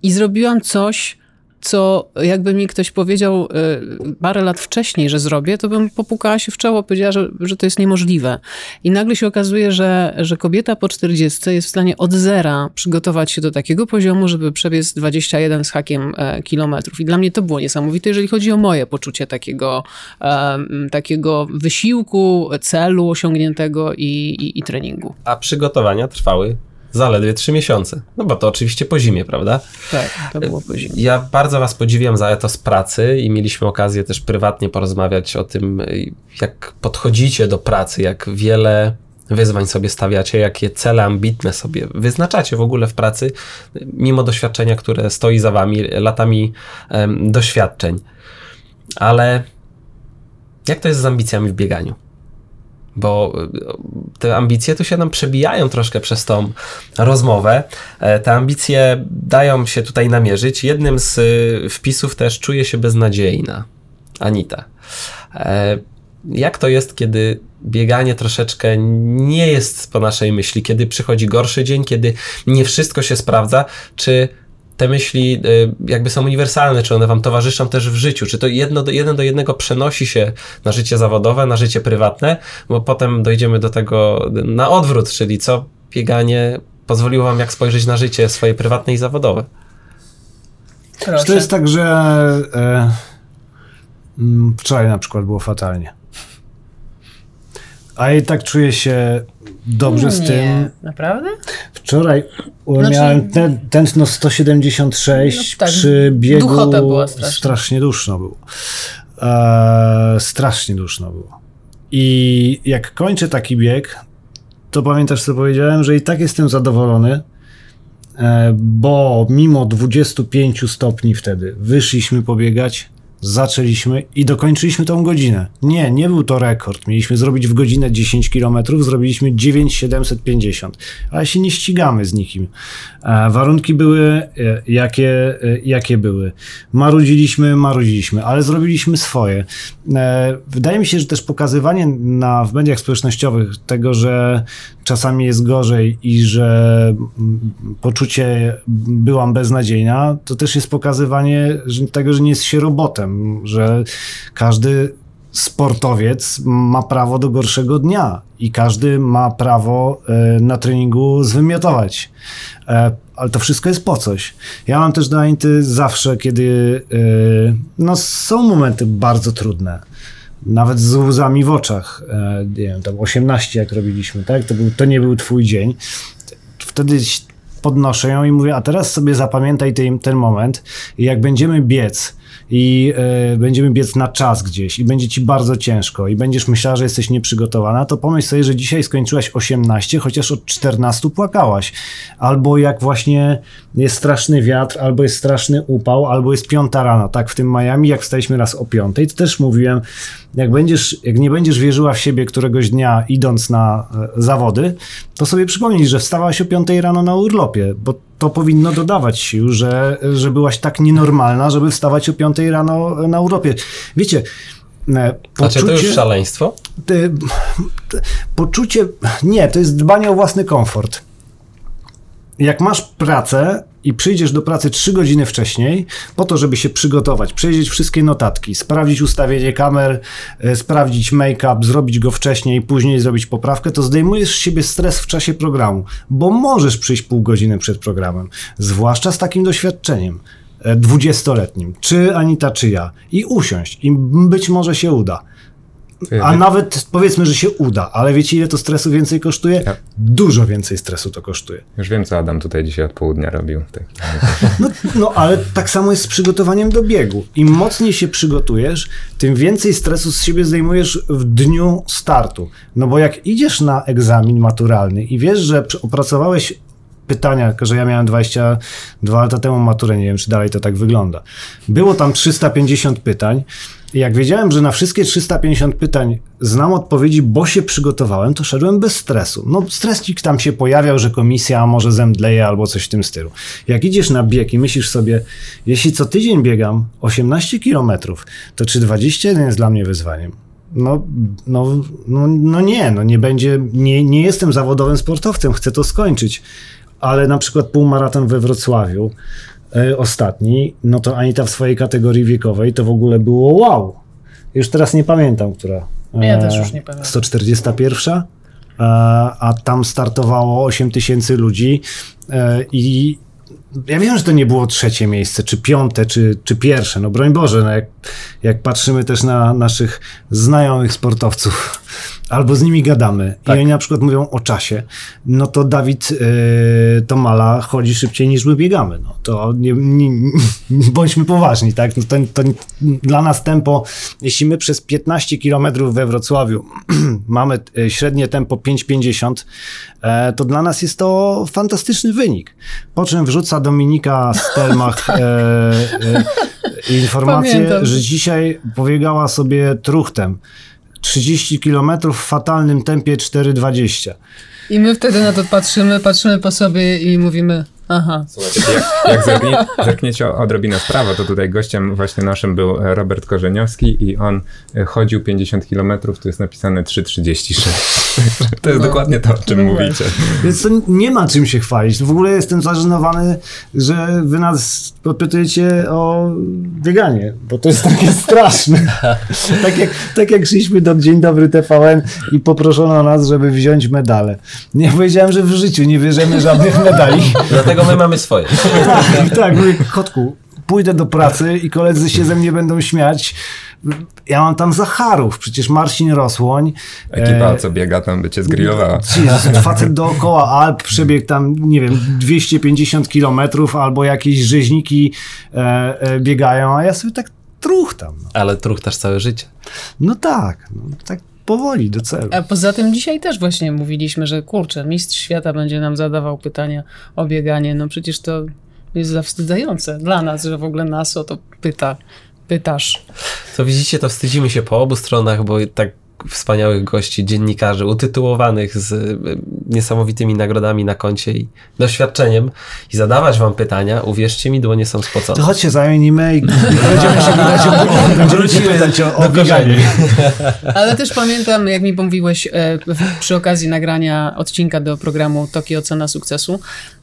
i zrobiłam coś, co jakby mi ktoś powiedział y, parę lat wcześniej, że zrobię, to bym popukała się w czoło, powiedziała, że, że to jest niemożliwe. I nagle się okazuje, że, że kobieta po czterdziestce jest w stanie od zera przygotować się do takiego poziomu, żeby przebiec 21 z hakiem e, kilometrów. I dla mnie to było niesamowite, jeżeli chodzi o moje poczucie takiego, em, takiego wysiłku, celu osiągniętego i, i, i treningu. A przygotowania trwały zaledwie trzy miesiące. No bo to oczywiście po zimie, prawda? Tak, to było po zimie. Ja bardzo Was podziwiam za etos pracy i mieliśmy okazję też prywatnie porozmawiać o tym, jak podchodzicie do pracy, jak wiele wyzwań sobie stawiacie, jakie cele ambitne sobie wyznaczacie w ogóle w pracy, mimo doświadczenia, które stoi za Wami, latami em, doświadczeń. Ale jak to jest z ambicjami w bieganiu? Bo y, te ambicje tu się nam przebijają troszkę przez tą rozmowę. E, Te ambicje dają się tutaj namierzyć. Jednym z y, wpisów też czuje się beznadziejna. Anita. E, Jak to jest, kiedy bieganie troszeczkę nie jest po naszej myśli, kiedy przychodzi gorszy dzień, kiedy nie wszystko się sprawdza? Czy te myśli y, jakby są uniwersalne, czy one wam towarzyszą też w życiu? Czy to jedno do, jeden do jednego przenosi się na życie zawodowe, na życie prywatne? Bo potem dojdziemy do tego na odwrót, czyli co bieganie pozwoliło wam jak spojrzeć na życie swoje prywatne i zawodowe? Proszę. Czy to jest tak, że e, mm, wczoraj na przykład było fatalnie? A i tak czuję się dobrze z nie, tym. Naprawdę? Wczoraj Znaczy- miałem ten, tętno 176 No tak, przy biegu. duchota była straszna. Strasznie duszno było. E, strasznie duszno było. I jak kończę taki bieg, to pamiętasz co powiedziałem, że i tak jestem zadowolony, e, bo mimo 25 stopni wtedy wyszliśmy pobiegać zaczęliśmy i dokończyliśmy tą godzinę. Nie, nie był to rekord. Mieliśmy zrobić w godzinę 10 km, zrobiliśmy 9,750, ale się nie ścigamy z nikim. E, warunki były e, jakie, e, jakie były. Marudziliśmy, marudziliśmy, ale zrobiliśmy swoje. Wydaje mi się, że też pokazywanie na, w mediach społecznościowych tego, że czasami jest gorzej i że mm, poczucie byłam beznadziejna, to też jest pokazywanie tego, że nie jest się robotem, że każdy sportowiec ma prawo do gorszego dnia i każdy ma prawo e, na treningu zwymiotować. E, ale to wszystko jest po coś. Ja mam też do Anity zawsze, kiedy e, no, są momenty bardzo trudne nawet z łzami w oczach, e, nie wiem, tam 18 jak robiliśmy, tak? To, był, to nie był twój dzień. Wtedy podnoszę ją i mówię, a teraz sobie zapamiętaj ten, ten moment i jak będziemy biec i e, będziemy biec na czas gdzieś i będzie ci bardzo ciężko i będziesz myślała, że jesteś nieprzygotowana, to pomyśl sobie, że dzisiaj skończyłaś 18, chociaż od 14 płakałaś. Albo jak właśnie jest straszny wiatr, albo jest straszny upał, albo jest piąta rano, tak w tym Miami, jak wstaliśmy raz o piątej, to też mówiłem, jak, będziesz, jak nie będziesz wierzyła w siebie któregoś dnia idąc na e, zawody, to sobie przypomnij, że wstawałaś o 5 rano na urlopie, bo to powinno dodawać sił, że, że byłaś tak nienormalna, żeby wstawać o 5 rano na urlopie. Wiecie, Poczucie, znaczy to już szaleństwo? Poczucie, nie, to jest dbanie o własny komfort. Jak masz pracę, i przyjdziesz do pracy 3 godziny wcześniej, po to, żeby się przygotować, przejrzeć wszystkie notatki, sprawdzić ustawienie kamer, e, sprawdzić make-up, zrobić go wcześniej, później zrobić poprawkę, to zdejmujesz z siebie stres w czasie programu, bo możesz przyjść pół godziny przed programem, zwłaszcza z takim doświadczeniem e, dwudziestoletnim, czy Anita, czy ja, i usiąść, i być może się uda. A nawet powiedzmy, że się uda, ale wiecie ile to stresu więcej kosztuje? Ja. Dużo więcej stresu to kosztuje. Już wiem, co Adam tutaj dzisiaj od południa robił. No, no ale tak samo jest z przygotowaniem do biegu. Im mocniej się przygotujesz, tym więcej stresu z siebie zdejmujesz w dniu startu. No bo jak idziesz na egzamin maturalny i wiesz, że opracowałeś pytania, że ja miałem 22 lata temu maturę, nie wiem, czy dalej to tak wygląda. Było tam 350 pytań jak wiedziałem, że na wszystkie 350 pytań znam odpowiedzi, bo się przygotowałem, to szedłem bez stresu. No, stresik tam się pojawiał, że komisja może zemdleje albo coś w tym stylu. Jak idziesz na bieg i myślisz sobie, jeśli co tydzień biegam 18 kilometrów, to czy 21 jest dla mnie wyzwaniem? No, no, no, no nie, no nie będzie, nie, nie jestem zawodowym sportowcem, chcę to skończyć. Ale na przykład półmaraton we Wrocławiu, ostatni, no to Anita w swojej kategorii wiekowej to w ogóle było wow. Już teraz nie pamiętam, która. Ja też już nie pamiętam. 141, e, a tam startowało 8 tysięcy ludzi e, i ja wiem, że to nie było trzecie miejsce, czy piąte, czy, czy pierwsze, no broń Boże, no jak, jak patrzymy też na naszych znajomych sportowców, albo z nimi gadamy tak. i oni na przykład mówią o czasie, no to Dawid yy, Tomala chodzi szybciej niż my biegamy. No to nie, nie, nie bądźmy poważni, tak? No to, to, dla nas tempo, jeśli my przez 15 km we Wrocławiu mamy e, średnie tempo 5,50, e, to dla nas jest to fantastyczny wynik. Po czym wrzuca Dominika Stelmach e, e, informację, Pamiętam. że dzisiaj pobiegała sobie truchtem. 30 km w fatalnym tempie 4,20. I my wtedy na to patrzymy, patrzymy po sobie i mówimy, Aha. Słuchajcie, jak, jak zerknie, zerkniecie odrobinę w prawo, to tutaj gościem właśnie naszym był Robert Korzeniowski i on chodził 50 km, tu jest napisane 3,36. To jest no, dokładnie to, o czym no mówicie. Więc to nie ma czym się chwalić. W ogóle jestem zażenowany, że wy nas podpytujecie o bieganie, bo to jest takie straszne. tak, jak, tak jak szliśmy do Dzień Dobry TVN i poproszono nas, żeby wziąć medale. Nie powiedziałem, że w życiu nie bierzemy żadnych medali. Dlatego my mamy swoje. tak, tak, mówię, kotku, pójdę do pracy i koledzy się ze mnie będą śmiać. Ja mam tam Zacharów, przecież Marcin Rosłoń. Ekipa, e, co biega tam, by cię zgrillowała. facet dookoła Alp przebiegł tam, nie wiem, 250 kilometrów albo jakieś rzeźniki e, e, biegają, a ja sobie tak truchtam. No. Ale truchtasz całe życie. No tak, no, tak powoli do celu. A poza tym dzisiaj też właśnie mówiliśmy, że kurczę, mistrz świata będzie nam zadawał pytania o bieganie. No przecież to jest zawstydzające dla nas, że w ogóle nas o to pyta pytasz. Co widzicie, to wstydzimy się po obu stronach, bo tak wspaniałych gości, dziennikarzy, utytułowanych z y, niesamowitymi nagrodami na koncie i doświadczeniem i zadawać wam pytania, uwierzcie mi, dłonie są spocone. To chodźcie, zamienimy i będziemy się pytać o, będziemy pytać o. Ale też pamiętam, jak mi mówiłeś e, przy okazji nagrania odcinka do programu Tokio Cena Sukcesu,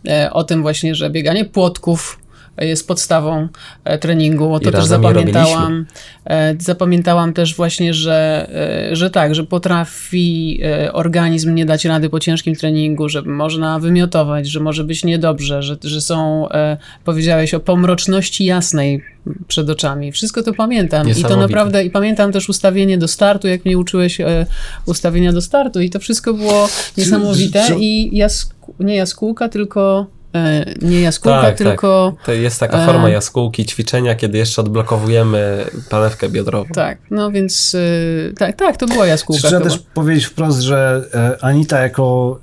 e, o tym właśnie, że bieganie płotków jest podstawą e, treningu. To I też zapamiętałam. E, Zapamiętałam też właśnie, że, e, że tak, że potrafi organizm nie dać rady po ciężkim treningu, że można wymiotować, że może być niedobrze, że, że są, powiedziałeś o pomroczności jasnej przed oczami. Wszystko to pamiętam. I to naprawdę, i pamiętam też ustawienie do startu, jak mnie uczyłeś e, ustawienia do startu i to wszystko było niesamowite i jasku, nie jaskółka, tylko nie jaskółka, Tak, tylko To jest taka E. forma jaskółki, ćwiczenia, kiedy jeszcze odblokowujemy palewkę biodrową. tak, no więc e, tak, tak, to była jaskółka Trzeba chyba. też powiedzieć wprost, że e, Anita jako,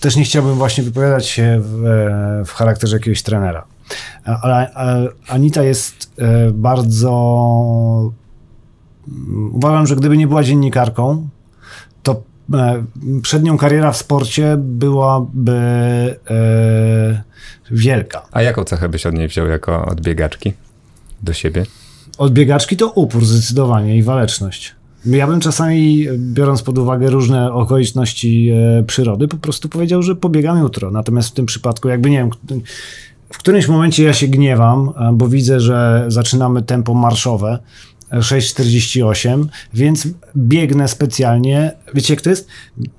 też nie chciałbym właśnie wypowiadać się w, e, w charakterze jakiegoś trenera, ale e, Anita jest e, bardzo, mm, uważam, że gdyby nie była dziennikarką, e, przed nią kariera w sporcie byłaby e, wielka. A jaką cechę byś od niej wziął jako od biegaczki do siebie? Od biegaczki to upór zdecydowanie i waleczność. Ja bym czasami, biorąc pod uwagę różne okoliczności e, przyrody, po prostu powiedział, że pobiegam jutro. Natomiast w tym przypadku, jakby nie wiem, w którymś momencie ja się gniewam, e, bo widzę, że zaczynamy tempo marszowe. E, 6,48, więc biegnę specjalnie. Wiecie, jak to jest?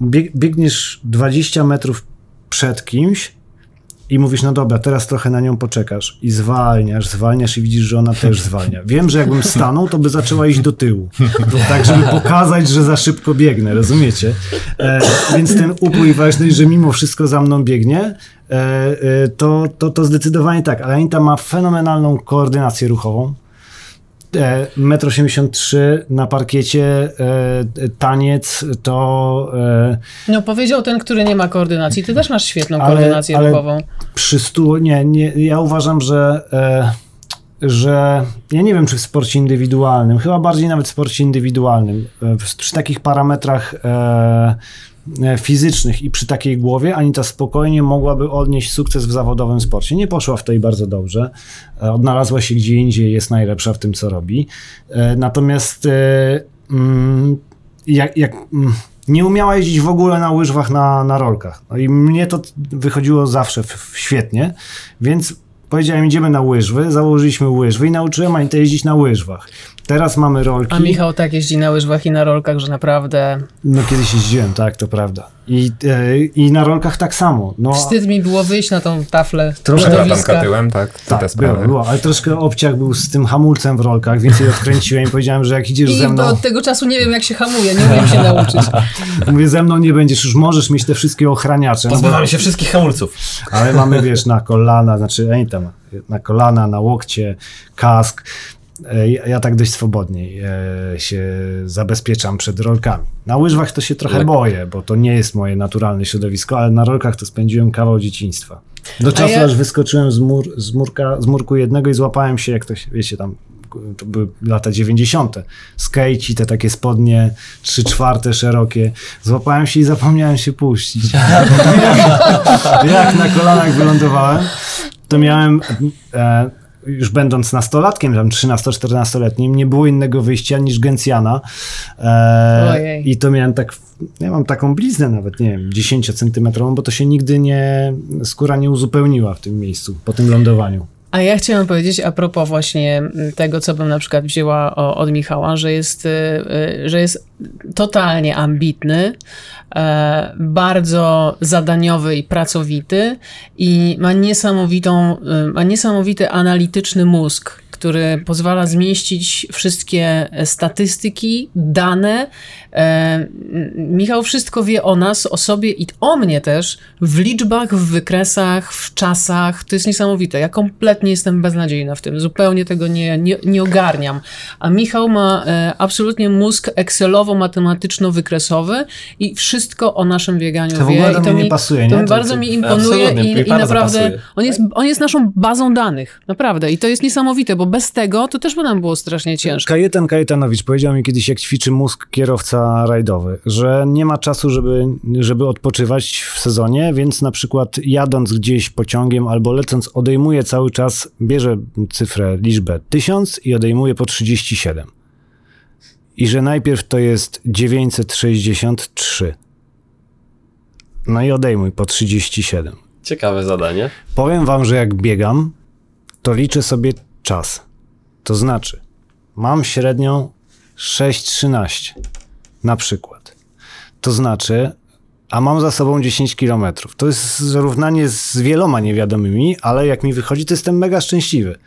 Bieg, biegniesz 20 metrów przed kimś, i mówisz, no dobra, teraz trochę na nią poczekasz i zwalniasz, zwalniasz i widzisz, że ona też zwalnia. Wiem, że jakbym stanął, to by zaczęła iść do tyłu. Tak, żeby pokazać, że za szybko biegnę, rozumiecie? E, więc ten upój ważny, że mimo wszystko za mną biegnie, e, e, to, to, to zdecydowanie tak. Ale Anita ma fenomenalną koordynację ruchową. E, 1,83 m na parkiecie, e, taniec to... E, No powiedział ten, który nie ma koordynacji. Ty też masz świetną Ale- koordynację ale- ruchową. przy stu, nie, nie, ja uważam, że, e, że ja nie wiem, czy w sporcie indywidualnym, chyba bardziej nawet w sporcie indywidualnym, przy takich parametrach fizycznych i przy takiej głowie Anita spokojnie mogłaby odnieść sukces w zawodowym sporcie. Nie poszła w i bardzo dobrze. E, Odnalazła się gdzie indziej, jest najlepsza w tym, co robi. E, Natomiast e, mm, jak, jak mm, nie umiała jeździć w ogóle na łyżwach, na, na rolkach. No i mnie to wychodziło zawsze w świetnie, więc powiedziałem, idziemy na łyżwy, założyliśmy łyżwy i nauczyłem Anitę jeździć na łyżwach. Teraz mamy rolki. A Michał tak jeździ na łyżwach i na rolkach, że naprawdę No kiedyś jeździłem, tak, to prawda. I, e, i na rolkach tak samo. No, wstyd mi było wyjść na tą taflę Troszkę lodowiska. tyłem, tak? Te tak, było, sprawy. było, ale troszkę obciach był z tym hamulcem w rolkach, więc je odkręciłem i powiedziałem, że jak idziesz I ze mną, od tego czasu nie wiem, jak się hamuje, nie umiem się nauczyć. mówię, ze mną nie będziesz, już możesz mieć te wszystkie ochraniacze. No Pozbywamy się wszystkich hamulców. ale mamy, wiesz, na kolana, znaczy, Anita ma na kolana, na łokcie, kask. E, Ja, tak dość swobodnie e, się zabezpieczam przed rolkami. Na łyżwach to się trochę boję, bo to nie jest moje naturalne środowisko, ale na rolkach to spędziłem kawał dzieciństwa. Do czasu, ja- aż wyskoczyłem z, mur, z, murka, z murku jednego i złapałem się, jak to się, wiecie, tam to były lata 90. Skejci, te takie spodnie 3 czwarte szerokie. Złapałem się i zapomniałem się puścić. jak na kolanach wylądowałem, to miałem, e, już będąc nastolatkiem, tam 13-14-letnim, nie było innego wyjścia niż Gencjana. E. I to miałem tak, ja mam taką bliznę nawet, nie wiem, 10-centymetrową, bo to się nigdy nie, skóra nie uzupełniła w tym miejscu, po tym lądowaniu. A ja chciałam powiedzieć a propos właśnie tego, co bym na przykład wzięła od Michała, że jest, y, y, że jest totalnie ambitny, e, bardzo zadaniowy i pracowity i ma niesamowitą, y, ma niesamowity analityczny mózg, który pozwala zmieścić wszystkie statystyki, dane. E, Michał wszystko wie o nas, o sobie i o mnie też, w liczbach, w wykresach, w czasach. To jest niesamowite. Ja kompletnie jestem beznadziejna w tym. Zupełnie tego nie, nie, nie ogarniam. A Michał ma e, absolutnie mózg Excelowo-matematyczno-wykresowy i wszystko o naszym bieganiu To w wie. ogóle I do mnie nie mi, pasuje, To nie? mi To- bardzo to- mi imponuje i, mi i naprawdę on jest, on jest naszą bazą danych. Naprawdę. I to jest niesamowite, bo bez tego to też by nam było strasznie ciężko. Kajetan Kajetanowicz powiedział mi kiedyś, jak ćwiczy mózg kierowca rajdowy, że nie ma czasu, żeby, żeby odpoczywać w sezonie, więc na przykład jadąc gdzieś pociągiem albo lecąc odejmuje cały czas, bierze cyfrę, liczbę 1000 i odejmuje po 37. I że najpierw to jest 963. No i odejmuj po 37. Ciekawe zadanie. Powiem wam, że jak biegam, to liczę sobie czas. To znaczy, mam średnią 6,13 na przykład. To znaczy, a mam za sobą 10 km. To jest zrównanie z wieloma niewiadomymi, ale jak mi wychodzi, to jestem mega szczęśliwy.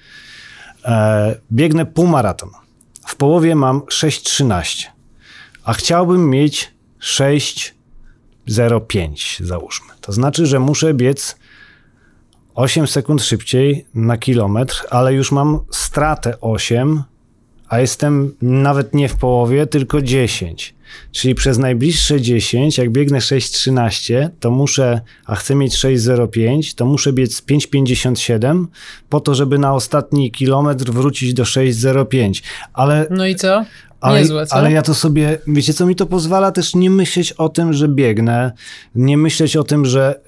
E, biegnę półmaraton. W połowie mam 6,13, a chciałbym mieć 6,05 załóżmy. To znaczy, że muszę biec 8 sekund szybciej na kilometr, ale już mam stratę 8, a jestem nawet nie w połowie, tylko 10. Czyli przez najbliższe 10, jak biegnę 6,13, to muszę, a chcę mieć 6,05, to muszę biec 5,57 po to, żeby na ostatni kilometr wrócić do 6,05. Ale No i co? ale, Niezłe, co? ale ja to sobie, wiecie co mi to pozwala też nie myśleć o tym, że biegnę, nie myśleć o tym, że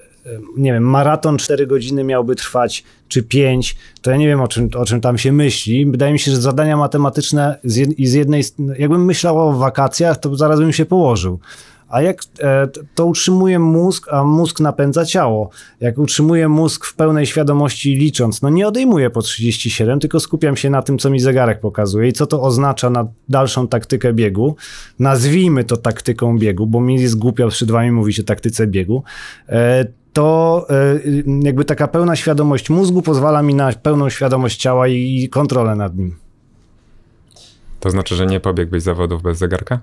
nie wiem, maraton 4 godziny miałby trwać, czy 5, to ja nie wiem o czym, o czym tam się myśli. Wydaje mi się, że zadania matematyczne z, jed, z jednej, jakbym myślał o wakacjach, to zaraz bym się położył. A jak e, to utrzymuje mózg, a mózg napędza ciało. Jak utrzymuję mózg w pełnej świadomości licząc, no nie odejmuję po 37, tylko skupiam się na tym, co mi zegarek pokazuje i co to oznacza na dalszą taktykę biegu. Nazwijmy to taktyką biegu, bo mi jest głupio przed wami mówić o taktyce biegu. To e, jakby taka pełna świadomość mózgu pozwala mi na pełną świadomość ciała i, i kontrolę nad nim. To znaczy, że nie pobiegłbyś zawodów bez zegarka?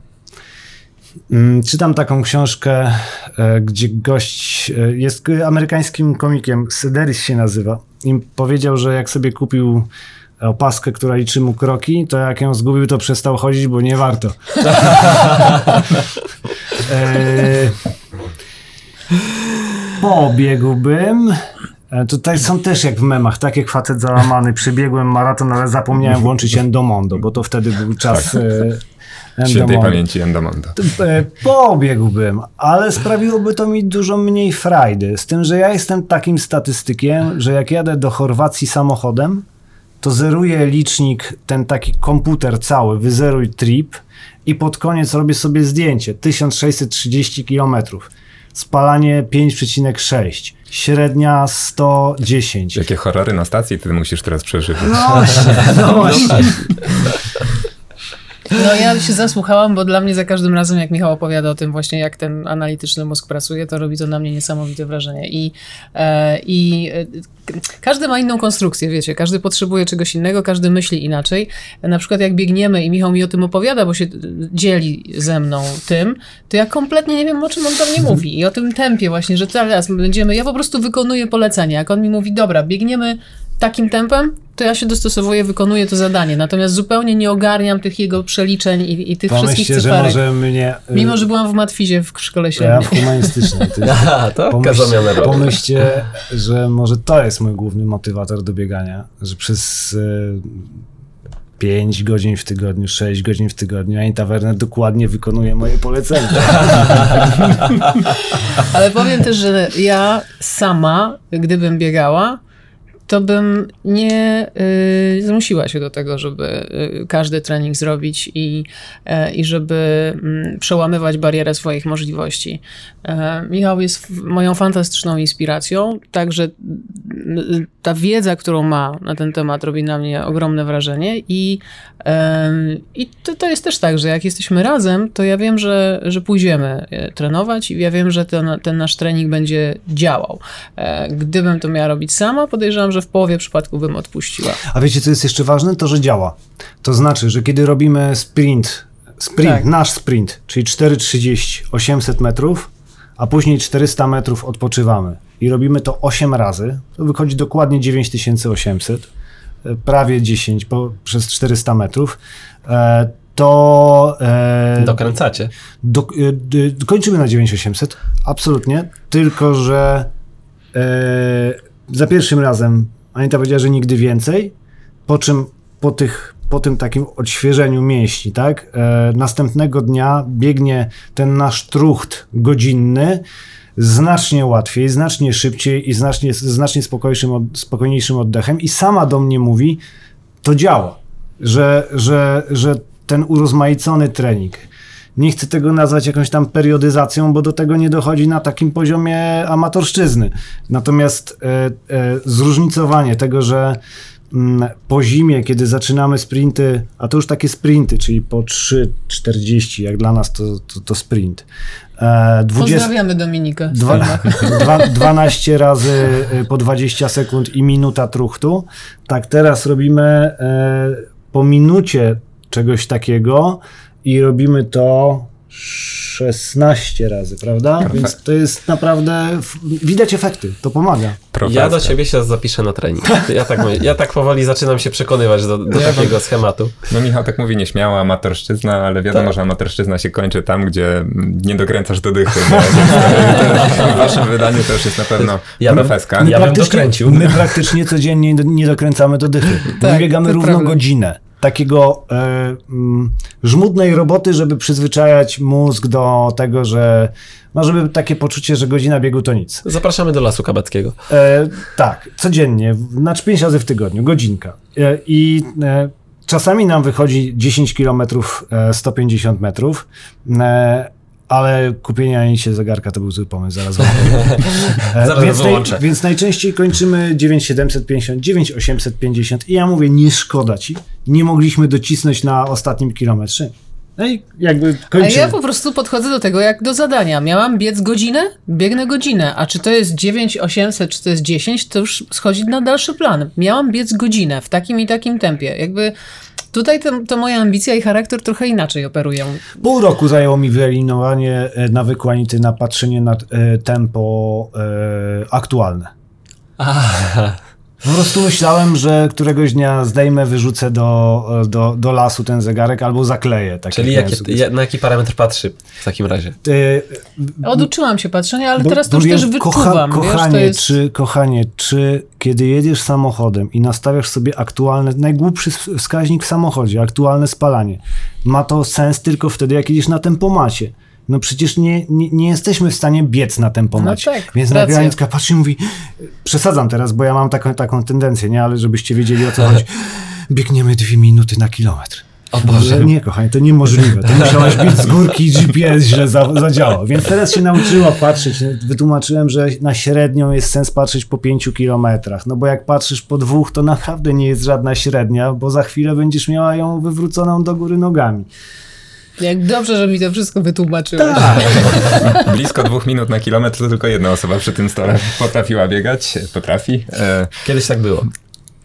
Mm, Czytam taką książkę, e, gdzie gość e, jest amerykańskim komikiem, Sederis się nazywa. I powiedział, że jak sobie kupił opaskę, która liczy mu kroki, to jak ją zgubił, to przestał chodzić, bo nie warto. e, pobiegłbym. E, Tutaj są też jak w memach, tak jak facet załamany, przebiegłem maraton, ale zapomniałem włączyć Endomondo, bo to wtedy był czas e, Świętej pamięci Endomondo. E, Pobiegłbym, ale sprawiłoby to mi dużo mniej frajdy. Z tym, że ja jestem takim statystykiem, że jak jadę do Chorwacji samochodem, to zeruję licznik, ten taki komputer cały, wyzeruj trip i pod koniec robię sobie zdjęcie. 1630 km. Spalanie 5,6. Średnia 110. Jakie horrory na stacji ty musisz teraz przeżyć? No właśnie, no właśnie. No ja się zasłuchałam, bo dla mnie za każdym razem, jak Michał opowiada o tym właśnie, jak ten analityczny mózg pracuje, to robi to na mnie niesamowite wrażenie. I, e, i e, każdy ma inną konstrukcję, wiecie, każdy potrzebuje czegoś innego, każdy myśli inaczej. Na przykład jak biegniemy i Michał mi o tym opowiada, bo się e, dzieli ze mną tym, to ja kompletnie nie wiem, o czym on do mnie mówi. I o tym tempie właśnie, że teraz będziemy, ja po prostu wykonuję polecenie. Jak on mi mówi, dobra, biegniemy takim tempem, to ja się dostosowuję, wykonuję to zadanie. Natomiast zupełnie nie ogarniam tych jego przeliczeń i, i tych wszystkich Pomyślcie, że może mnie... y, Mimo, że byłam w matwizie w szkole Ja średniej. w humanistycznej. Ty. Aha, to robię. pomyślcie, że może to jest mój główny motywator do biegania, że przez e, 5 godzin w tygodniu, 6 godzin w tygodniu Anita Werner dokładnie wykonuje moje polecenia. Ale powiem też, że ja sama, gdybym biegała, to bym nie y, zmusiła się do tego, żeby y, każdy trening zrobić i, e, i żeby mm, przełamywać barierę swoich możliwości. E, Michał jest moją fantastyczną inspiracją, także mm, ta wiedza, którą ma na ten temat robi na mnie ogromne wrażenie i, i to, to jest też tak, że jak jesteśmy razem, to ja wiem, że, że pójdziemy e, trenować i ja wiem, że ten, ten nasz trening będzie działał. E, Gdybym to miała robić sama, podejrzewam, że w połowie przypadków bym odpuściła. A wiecie, co jest jeszcze ważne? To, że działa. To znaczy, że kiedy robimy sprint, sprint, Tak. nasz sprint, czyli 4,30, 800 metrów, a później 400 metrów odpoczywamy i robimy to 8 razy, to wychodzi dokładnie 9800, e, prawie 10 po, przez 400 metrów, e, to e, Dokręcacie. do, kończymy na 9800, absolutnie, tylko że e, za pierwszym razem Anita powiedziała, że nigdy więcej, po czym po, tych, po tym takim odświeżeniu mięśni, tak? E, następnego dnia biegnie ten nasz trucht godzinny znacznie łatwiej, znacznie szybciej i znacznie, znacznie spokojniejszym, spokojniejszym oddechem i sama do mnie mówi, to działa, że, że, że ten urozmaicony trening, nie chcę tego nazwać jakąś tam periodyzacją, bo do tego nie dochodzi na takim poziomie amatorszczyzny. Natomiast e, e, zróżnicowanie tego, że po zimie, kiedy zaczynamy sprinty, a to już takie sprinty, czyli po 3,40, jak dla nas to, to, to sprint. E, 20, Pozdrawiamy Dominikę. Dwa, dwa, 12 razy y, po 20 sekund i minuta truchtu. Tak, teraz robimy e, po minucie czegoś takiego i robimy to 16 razy, prawda? Więc to jest naprawdę, widać efekty, to pomaga. Profeska. Ja do ciebie się zapiszę na trening. Ja tak, mówię. ja tak powoli zaczynam się przekonywać do, do takiego schematu. No Michał tak mówi nieśmiała amatorszczyzna, ale wiadomo, że amatorszczyzna się kończy tam, gdzie nie dokręcasz do dychy. W waszym wydaniu to już jest na pewno Ja bym- profeska. Ja bym dokręcił. My praktycznie codziennie nie dokręcamy do dychy. Tak, my biegamy równo prawda. godzinę. Takiego e, mm, żmudnej roboty, żeby przyzwyczajać mózg do tego, że no żeby takie poczucie, że godzina biegu to nic. Zapraszamy do Lasu Kabackiego. E, tak, codziennie, znaczy 5 razy w tygodniu, godzinka. E, I e, czasami nam wychodzi 10 km, e, 150 metrów, e, ale kupienie się zegarka to był zły pomysł, zaraz wam. E, Zaraz więc, wyłączę. więc najczęściej kończymy 9750, 9850 i ja mówię, nie szkoda ci, nie mogliśmy docisnąć na ostatnim kilometrze. No i jakby A kończymy. ja po prostu podchodzę do tego jak do zadania. Miałam biec godzinę? Biegnę godzinę. A czy to jest 9800, czy to jest 10, to już schodzi na dalszy plan. Miałam biec godzinę w takim i takim tempie. Jakby tutaj to, to moja ambicja i charakter trochę inaczej operują. Pół roku zajęło mi wyeliminowanie e, nawyku Anity na patrzenie na e, tempo e, aktualne. Po prostu myślałem, że któregoś dnia zdejmę, wyrzucę do, do, do lasu ten zegarek albo zakleję. Tak Czyli jak na jaki parametr patrzy w takim razie? sobie. E, Oduczyłam się patrzenia, ale bo- teraz to już wiesz, też kocha- wyczuwam. wiesz, kochanie, to jest... czy, kochanie, czy kiedy jedziesz samochodem i nastawiasz sobie aktualne, najgłupszy wskaźnik w samochodzie, aktualne spalanie, ma to sens tylko wtedy, jak jedziesz na tempomacie. No przecież nie, nie, nie jesteśmy w stanie biec na tempomacie. No tak, Więc nagle Anitka patrzy i mówi, przesadzam teraz, bo ja mam taką, taką tendencję, nie? Ale żebyście wiedzieli o co chodzi. Biegniemy dwie minuty na kilometr. O Boże. Nie, kochanie, to niemożliwe. To musiałaś bić z górki i GPS źle za, zadziałał. Więc teraz się nauczyła patrzeć. Wytłumaczyłem, że na średnią jest sens patrzeć po pięciu kilometrach. No bo jak patrzysz po dwóch, to naprawdę nie jest żadna średnia, bo za chwilę będziesz miała ją wywróconą do góry nogami. Jak dobrze, że mi to wszystko wytłumaczyłeś. Tak. Blisko dwóch minut na kilometr to tylko jedna osoba przy tym stole potrafiła biegać, potrafi. E, Kiedyś tak było.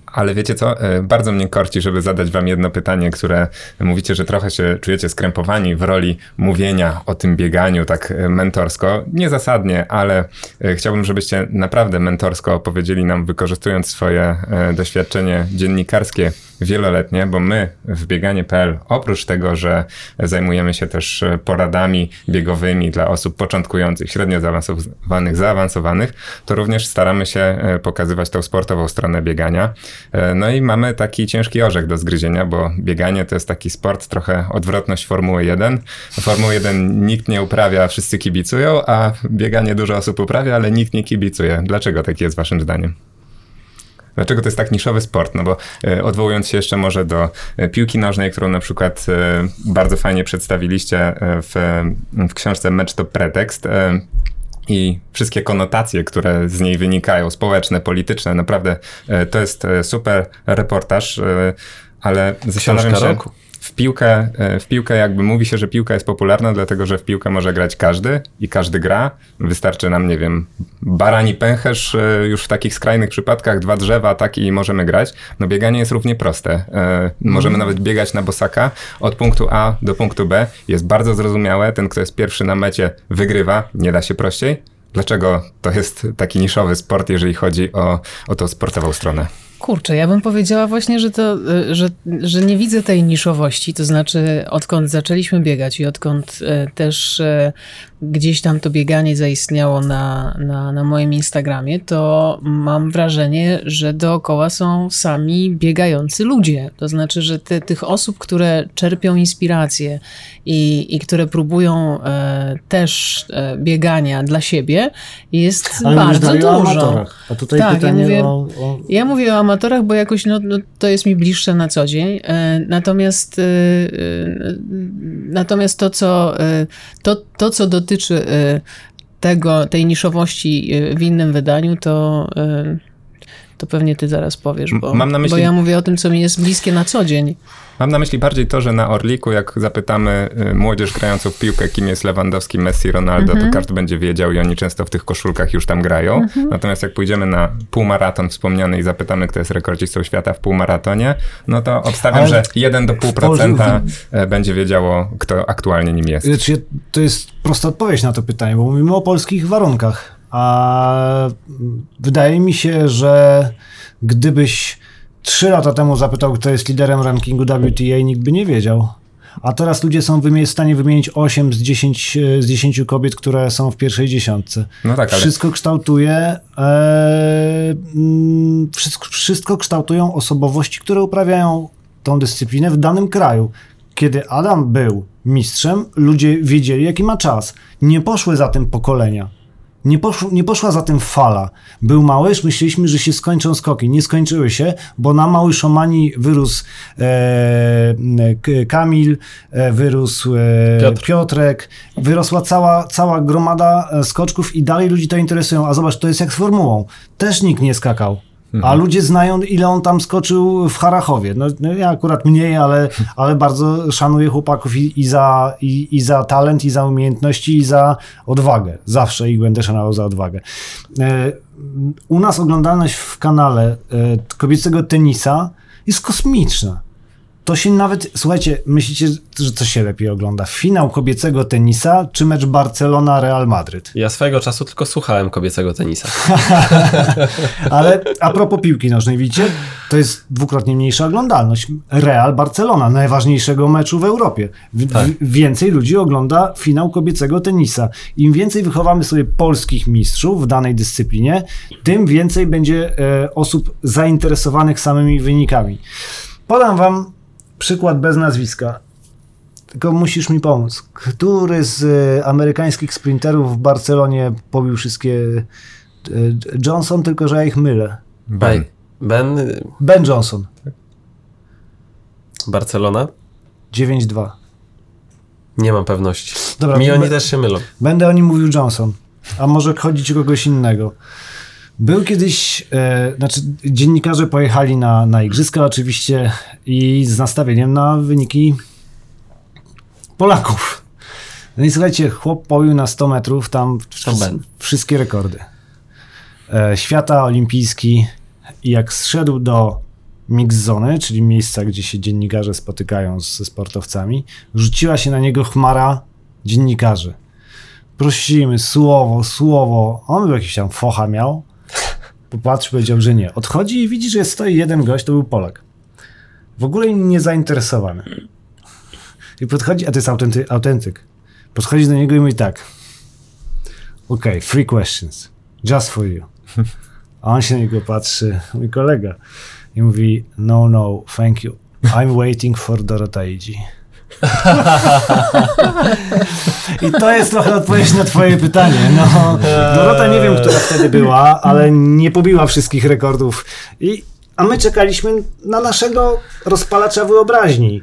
Ale wiecie co? E, Bardzo mnie korci, żeby zadać wam jedno pytanie, które mówicie, że trochę się czujecie skrępowani w roli mówienia o tym bieganiu tak e, mentorsko. Niezasadnie, ale e, chciałbym, żebyście naprawdę mentorsko opowiedzieli nam, wykorzystując swoje e, doświadczenie dziennikarskie wieloletnie, bo my w bieganie.pl oprócz tego, że zajmujemy się też e, poradami biegowymi dla osób początkujących, średnio zaawansowanych, zaawansowanych, to również staramy się e, pokazywać tą sportową stronę biegania. E, No i mamy taki ciężki orzech do zgryzienia, bo bieganie to jest taki sport, trochę odwrotność Formuły 1. Formuły 1 nikt nie uprawia, wszyscy kibicują, a bieganie dużo osób uprawia, ale nikt nie kibicuje. Dlaczego tak jest waszym zdaniem? Dlaczego to jest tak niszowy sport? No bo e, odwołując się jeszcze może do e, piłki nożnej, którą na przykład e, bardzo fajnie przedstawiliście w, w książce Mecz to pretekst. I wszystkie konotacje, które z niej wynikają, społeczne, polityczne, naprawdę to jest super reportaż, ale zastanawiam Książka się, roku. W piłkę, e, w piłkę jakby mówi się, że piłka jest popularna, dlatego że w piłkę może grać każdy i każdy gra. Wystarczy nam, nie wiem, barani pęcherz e, już w takich skrajnych przypadkach, dwa drzewa, tak i możemy grać. No bieganie jest równie proste. E, Możemy nawet biegać na bosaka od punktu A do punktu B. Jest bardzo zrozumiałe. Ten, kto jest pierwszy na mecie, wygrywa. Nie da się prościej. Dlaczego to jest taki niszowy sport, jeżeli chodzi o, o tą sportową stronę? Kurczę, ja bym powiedziała właśnie, że, to, y, że, że nie widzę tej niszowości, to znaczy odkąd zaczęliśmy biegać i odkąd y, też y, gdzieś tam to bieganie zaistniało na, na, na moim Instagramie, to mam wrażenie, że dookoła są sami biegający ludzie. To znaczy, że te, tych osób, które czerpią inspirację i, i które próbują e, też e, biegania dla siebie, jest Ale bardzo dużo. o amatorach. A tutaj Tak, ja pytanie mówię- o, o... Ja mówię o amatorach, bo jakoś no, no, to jest mi bliższe na co dzień. E, natomiast, e, e, natomiast to, co, e, to, to, co dotyczy e, tego, tej niszowości e, w innym wydaniu, to, e, to pewnie ty zaraz powiesz, bo, mam na myśli- bo ja mówię o tym, co mi jest bliskie na co dzień. Mam na myśli bardziej to, że na Orliku, jak zapytamy y, młodzież grającą w piłkę, kim jest Lewandowski, Messi, Ronaldo, Mhm. to każdy będzie wiedział i oni często w tych koszulkach już tam grają. Natomiast jak pójdziemy na półmaraton wspomniany i zapytamy, kto jest rekordzistą świata w półmaratonie, no to obstawiam, Ale że 1 do pół w Polsce- procenta e, będzie wiedziało, kto aktualnie nim jest. To jest prosta odpowiedź na to pytanie, bo mówimy o polskich warunkach. A wydaje mi się, że gdybyś trzy lata temu zapytał, kto jest liderem rankingu WTA, nikt by nie wiedział. A teraz ludzie są w stanie wymienić 8 z 10, e, z 10 kobiet, które są w pierwszej dziesiątce. No tak, ale Wszystko kształtuje, e, mm, wszystko, wszystko kształtują osobowości, które uprawiają tą dyscyplinę w danym kraju. Kiedy Adam był mistrzem, ludzie wiedzieli, jaki ma czas. Nie poszły za tym pokolenia. Nie, nie poszła za tym fala. Był Małysz, myśleliśmy, że się skończą skoki. Nie skończyły się, bo na Małyszomanii wyrósł e, K- Kamil, e, wyrósł e, Piotr. Piotrek, wyrosła cała, cała gromada e, skoczków i dalej ludzi to interesują. A zobacz, to jest jak z formułą. Też nikt nie skakał. A ludzie znają, ile on tam skoczył w Harachowie. No, no ja akurat mniej, ale, ale bardzo szanuję chłopaków i, i, za, i, i za talent, i za umiejętności, i za odwagę. Zawsze ich będę szanował za odwagę. E, u nas oglądalność w kanale e, kobiecego tenisa jest kosmiczna. To się nawet, słuchajcie, myślicie, że co się lepiej ogląda? Finał kobiecego tenisa czy mecz Barcelona-Real Madryt? Ja swojego czasu tylko słuchałem kobiecego tenisa. Ale a propos piłki nożnej, widzicie, to jest dwukrotnie mniejsza oglądalność. Real Barcelona, najważniejszego meczu w Europie. W, Tak. w, więcej ludzi ogląda finał kobiecego tenisa. Im więcej wychowamy sobie polskich mistrzów w danej dyscyplinie, tym więcej będzie e, osób zainteresowanych samymi wynikami. Podam wam przykład bez nazwiska. Tylko musisz mi pomóc. Który z e, amerykańskich sprinterów w Barcelonie pobił wszystkie e, Johnson, tylko że ja ich mylę. Ben. Ben, Ben Johnson, Barcelona? 9-2. Nie mam pewności. Dobra, Mi oni też się mylą. Będę o nim mówił Johnson, a może chodzić o kogoś innego. Był kiedyś, e, znaczy dziennikarze pojechali na, na igrzyska oczywiście i z nastawieniem na wyniki Polaków. No i słuchajcie, chłop pobił na 100 metrów tam To wsz- Ben. wszystkie rekordy. E, świata, olimpijski i jak zszedł do mix zony, czyli miejsca, gdzie się dziennikarze spotykają ze sportowcami, rzuciła się na niego chmara dziennikarzy. Prosimy, słowo, słowo. On był jakiś tam focha miał. Popatrz, powiedział, że nie. Odchodzi i widzi, że stoi jeden gość, to był Polak. W ogóle nie zainteresowany. I podchodzi, a to jest autenty, autentyk. Podchodzi do niego i mówi tak. OK, three questions. Just for you. A on się na niego patrzy, mój kolega. I mówi, no, no, thank you. I'm waiting for Dorota Iji. I to jest trochę odpowiedź na twoje pytanie. No, Dorota nie wiem, która wtedy była, ale nie pobiła wszystkich rekordów. I, a my czekaliśmy na naszego rozpalacza wyobraźni.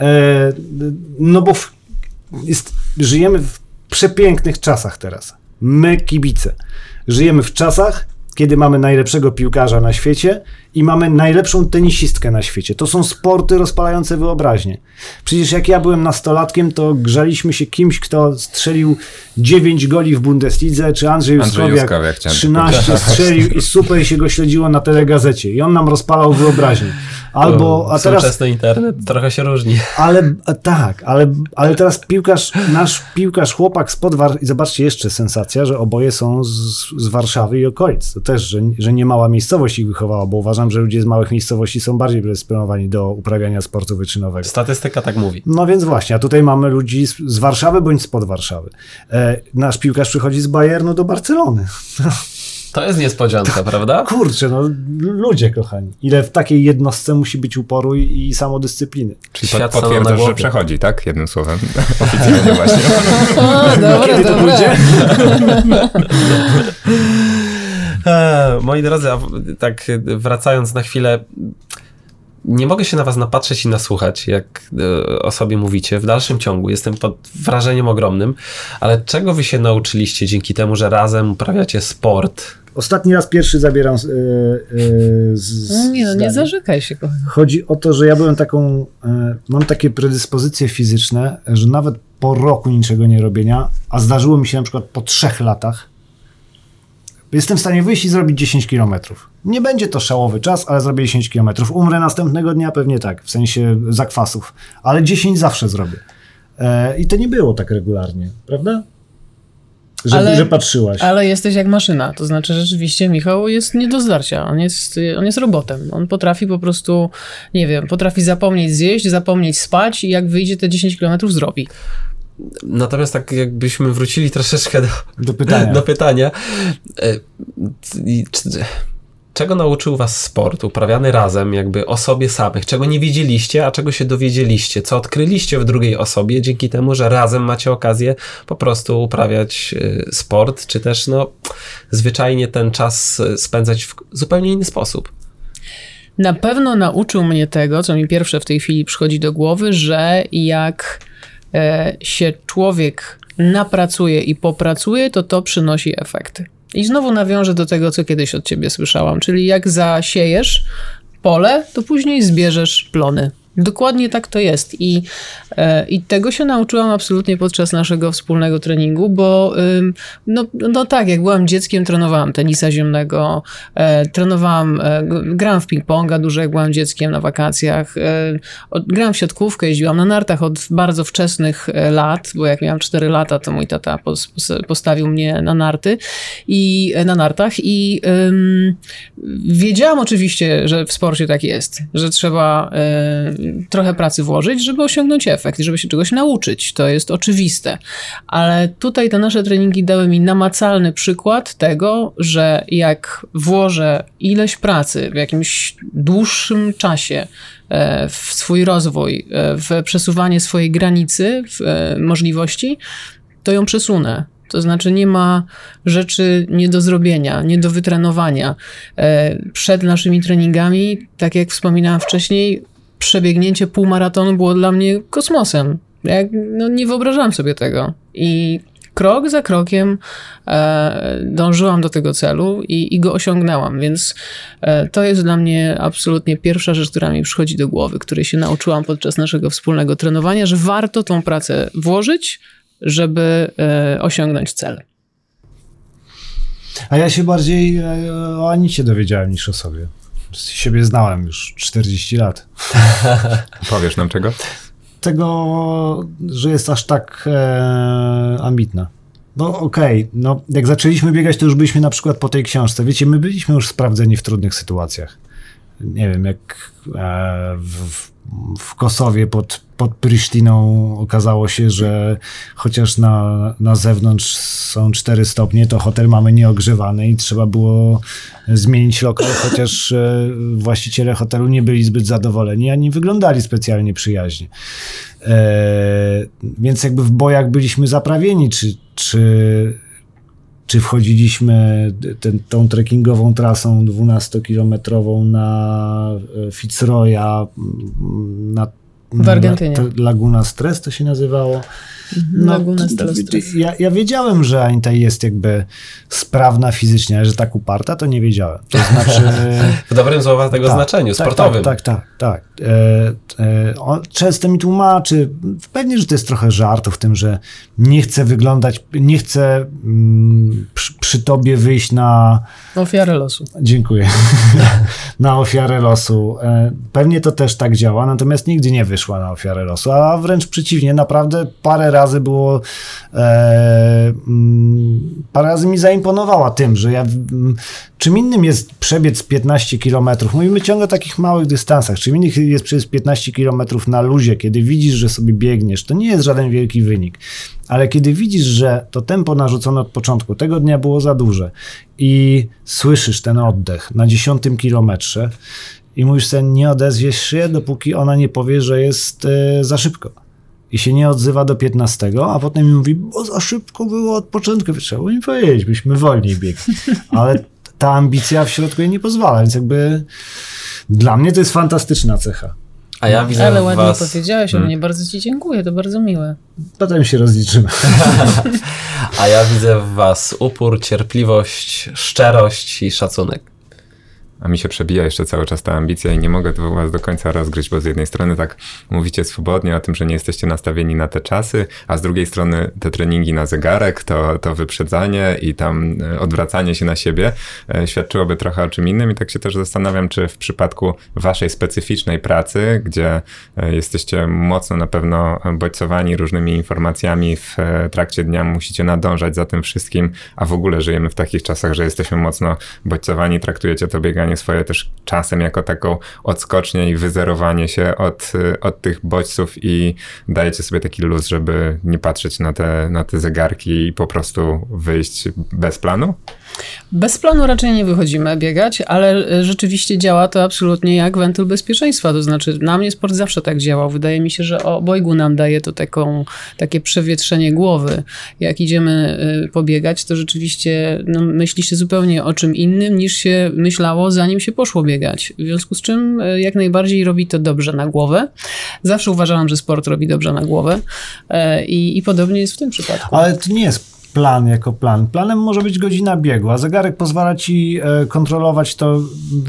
E, no bo w, jest, żyjemy w przepięknych czasach teraz. My, kibice. Żyjemy w czasach, kiedy mamy najlepszego piłkarza na świecie i mamy najlepszą tenisistkę na świecie. To są sporty rozpalające wyobraźnię. Przecież jak ja byłem nastolatkiem, to grzaliśmy się kimś, kto strzelił 9 goli w Bundeslidze, czy Andrzej Andrzej Juskowiak Juskowiak, chciałem 13 strzelił i super się go śledziło na telegazecie. I on nam rozpalał wyobraźnię. Albo, a teraz Współczesny internet trochę się różni. ale tak, ale, ale teraz piłkarz, nasz piłkarz, chłopak z Podwar i zobaczcie jeszcze sensacja, że oboje są z, z Warszawy i okolic. To też, że, że nie mała miejscowość ich wychowała, bo uważam, że ludzie z małych miejscowości są bardziej predysponowani do uprawiania sportu wyczynowego. Statystyka tak mówi. No więc właśnie, a tutaj mamy ludzi z, z Warszawy bądź spod Warszawy. E, nasz piłkarz przychodzi z Bayernu do Barcelony. To jest niespodzianka, prawda? Kurczę, no ludzie kochani. Ile w takiej jednostce musi być uporu i, i samodyscypliny. Czyli Świat potwierdzasz, że przechodzi, tak? Jednym słowem. Oficjalnie właśnie. O, dobra, Kiedy to dobra. pójdzie? Eee, moi drodzy, a tak wracając na chwilę, nie mogę się na was napatrzeć i nasłuchać, jak e, o sobie mówicie. W dalszym ciągu jestem pod wrażeniem ogromnym, ale czego wy się nauczyliście dzięki temu, że razem uprawiacie sport? Ostatni raz pierwszy zabieram z, e, e, z No nie, no nie zarzekaj się, kochani. Chodzi o to, że ja byłem taką, mam takie predyspozycje fizyczne, że nawet po roku niczego nie robienia, a zdarzyło mi się na przykład po trzech latach, jestem w stanie wyjść i zrobić 10 kilometrów. Nie będzie to szałowy czas, ale zrobię 10 kilometrów. Umrę następnego dnia pewnie tak, w sensie zakwasów, ale 10 zawsze zrobię. E, I to nie było tak regularnie, prawda? Że, Ale- że patrzyłaś. Ale jesteś jak maszyna, to znaczy rzeczywiście Michał jest nie do zdarcia, on jest, on jest robotem. On potrafi po prostu, nie wiem, potrafi zapomnieć zjeść, zapomnieć spać i jak wyjdzie te 10 kilometrów zrobi. Natomiast tak jakbyśmy wrócili troszeczkę do, Do pytania. do pytania. e, Czego nauczył was sport uprawiany razem, jakby o sobie samych? Czego nie wiedzieliście, a czego się dowiedzieliście? Co odkryliście w drugiej osobie dzięki temu, że razem macie okazję po prostu uprawiać e, sport, czy też no zwyczajnie ten czas e, spędzać w zupełnie inny sposób? Na pewno nauczył mnie tego, co mi pierwsze w tej chwili przychodzi do głowy, że jak się człowiek napracuje i popracuje, to to przynosi efekty. I znowu nawiążę do tego, co kiedyś od ciebie słyszałam, czyli jak zasiejesz pole, to później zbierzesz plony. Dokładnie tak to jest. I, e, I tego się nauczyłam absolutnie podczas naszego wspólnego treningu, bo no, no tak, jak byłam dzieckiem, trenowałam tenisa ziemnego, e, trenowałam, e, grałam w ping-ponga dużo, jak byłam dzieckiem na wakacjach, e, grałam w siatkówkę, jeździłam na nartach od bardzo wczesnych e, lat, bo jak miałam 4 lata, to mój tata pos, pos, postawił mnie na narty i e, na nartach i ym, wiedziałam oczywiście, że w sporcie tak jest, że trzeba e, trochę pracy włożyć, żeby osiągnąć efekt, żeby się czegoś nauczyć. To jest oczywiste. Ale tutaj te nasze treningi dały mi namacalny przykład tego, że jak włożę ileś pracy w jakimś dłuższym czasie e, w swój rozwój, e, w przesuwanie swojej granicy, w e, możliwości, to ją przesunę. To znaczy nie ma rzeczy nie do zrobienia, nie do wytrenowania. Przed naszymi treningami, tak jak wspominałam wcześniej, przebiegnięcie półmaratonu było dla mnie kosmosem. Jak, no, nie wyobrażałam sobie tego. I krok za krokiem e, dążyłam do tego celu i, i go osiągnęłam, więc e, to jest dla mnie absolutnie pierwsza rzecz, która mi przychodzi do głowy, której się nauczyłam podczas naszego wspólnego trenowania, że warto tą pracę włożyć, żeby e, osiągnąć cel. A ja się bardziej e, o Anicie dowiedziałem niż o sobie. Siebie znałem już 40 lat. Powiesz nam czego? Tego, że jest aż tak e, ambitna. No okej, no jak zaczęliśmy biegać, to już byliśmy na przykład po tej książce. Wiecie, my byliśmy już sprawdzeni w trudnych sytuacjach. Nie wiem, jak e, w, w Kosowie pod, pod Prysztiną okazało się, że chociaż na, na zewnątrz są 4 stopnie, to hotel mamy nieogrzewany i trzeba było zmienić lokal, chociaż e, właściciele hotelu nie byli zbyt zadowoleni, ani wyglądali specjalnie przyjaźnie. E, więc jakby w bojach byliśmy zaprawieni, czy, czy, czy wchodziliśmy ten, tą trekkingową trasą 12-kilometrową na e, Fitzroya, na to Laguna Stress to się nazywało. No, ja, ja wiedziałem, że Anita jest jakby sprawna fizycznie, ale że tak uparta, to nie wiedziałem. To znaczy... W dobrym słowa tego Tak, znaczeniu, tak, sportowym. Tak, tak, tak. tak. E, e, on często mi tłumaczy, pewnie, że to jest trochę żartu w tym, że nie chcę wyglądać, nie chcę mm, przy, przy tobie wyjść na, Ofiarę losu. dziękuję, na ofiarę losu. E, pewnie to też tak działa, natomiast nigdy nie wyszła na ofiarę losu, a wręcz przeciwnie, naprawdę parę razy było, e, mm, parę razy mi zaimponowała tym, że ja mm, czym innym jest przebiec 15 km. Mówimy ciągle o takich małych dystansach. Czym innym jest przebiec 15 km na luzie, kiedy widzisz, że sobie biegniesz. To nie jest żaden wielki wynik. Ale kiedy widzisz, że to tempo narzucone od początku tego dnia było za duże i słyszysz ten oddech na 10 kilometrze i mówisz sobie, nie odezwiesz się, dopóki ona nie powie, że jest e, za szybko. I się nie odzywa do 15, a potem mi mówi, bo za szybko było od początku. Trzeba mi powiedzieć, byśmy wolniej biegli. Ale ta ambicja w środku jej nie pozwala, więc jakby dla mnie to jest fantastyczna cecha. A ja widzę Ale ładnie was... powiedziałeś o mnie, bardzo ci dziękuję, to bardzo miłe. Potem się rozliczymy. A ja widzę w was upór, cierpliwość, szczerość i szacunek. A mi się przebija jeszcze cały czas ta ambicja i nie mogę to was do końca rozgryźć, bo z jednej strony tak mówicie swobodnie o tym, że nie jesteście nastawieni na te czasy, a z drugiej strony te treningi na zegarek, to, to wyprzedzanie i tam e, odwracanie się na siebie e, świadczyłoby trochę o czym innym. I tak się też zastanawiam, czy w przypadku waszej specyficznej pracy, gdzie e, jesteście mocno na pewno bodźcowani różnymi informacjami w trakcie dnia, musicie nadążać za tym wszystkim, a w ogóle żyjemy w takich czasach, że jesteśmy mocno bodźcowani, traktujecie to bieganie swoje też czasem jako taką odskocznię i wyzerowanie się od, y, od tych bodźców i dajecie sobie taki luz, żeby nie patrzeć na te, na te zegarki i po prostu wyjść bez planu? Bez planu raczej nie wychodzimy biegać, ale e, rzeczywiście działa to absolutnie jak wentyl bezpieczeństwa. To znaczy, na mnie sport zawsze tak działał. Wydaje mi się, że obojgu nam daje to taką, takie przewietrzenie głowy. Jak idziemy e, pobiegać, to rzeczywiście no, myśli się zupełnie o czym innym niż się myślało, zanim się poszło biegać. W związku z czym e, jak najbardziej robi to dobrze na głowę. Zawsze uważałam, że sport robi dobrze na głowę i, i podobnie jest w tym przypadku. Ale to nie jest plan jako plan. Planem może być godzina biegu, a zegarek pozwala ci e, kontrolować to,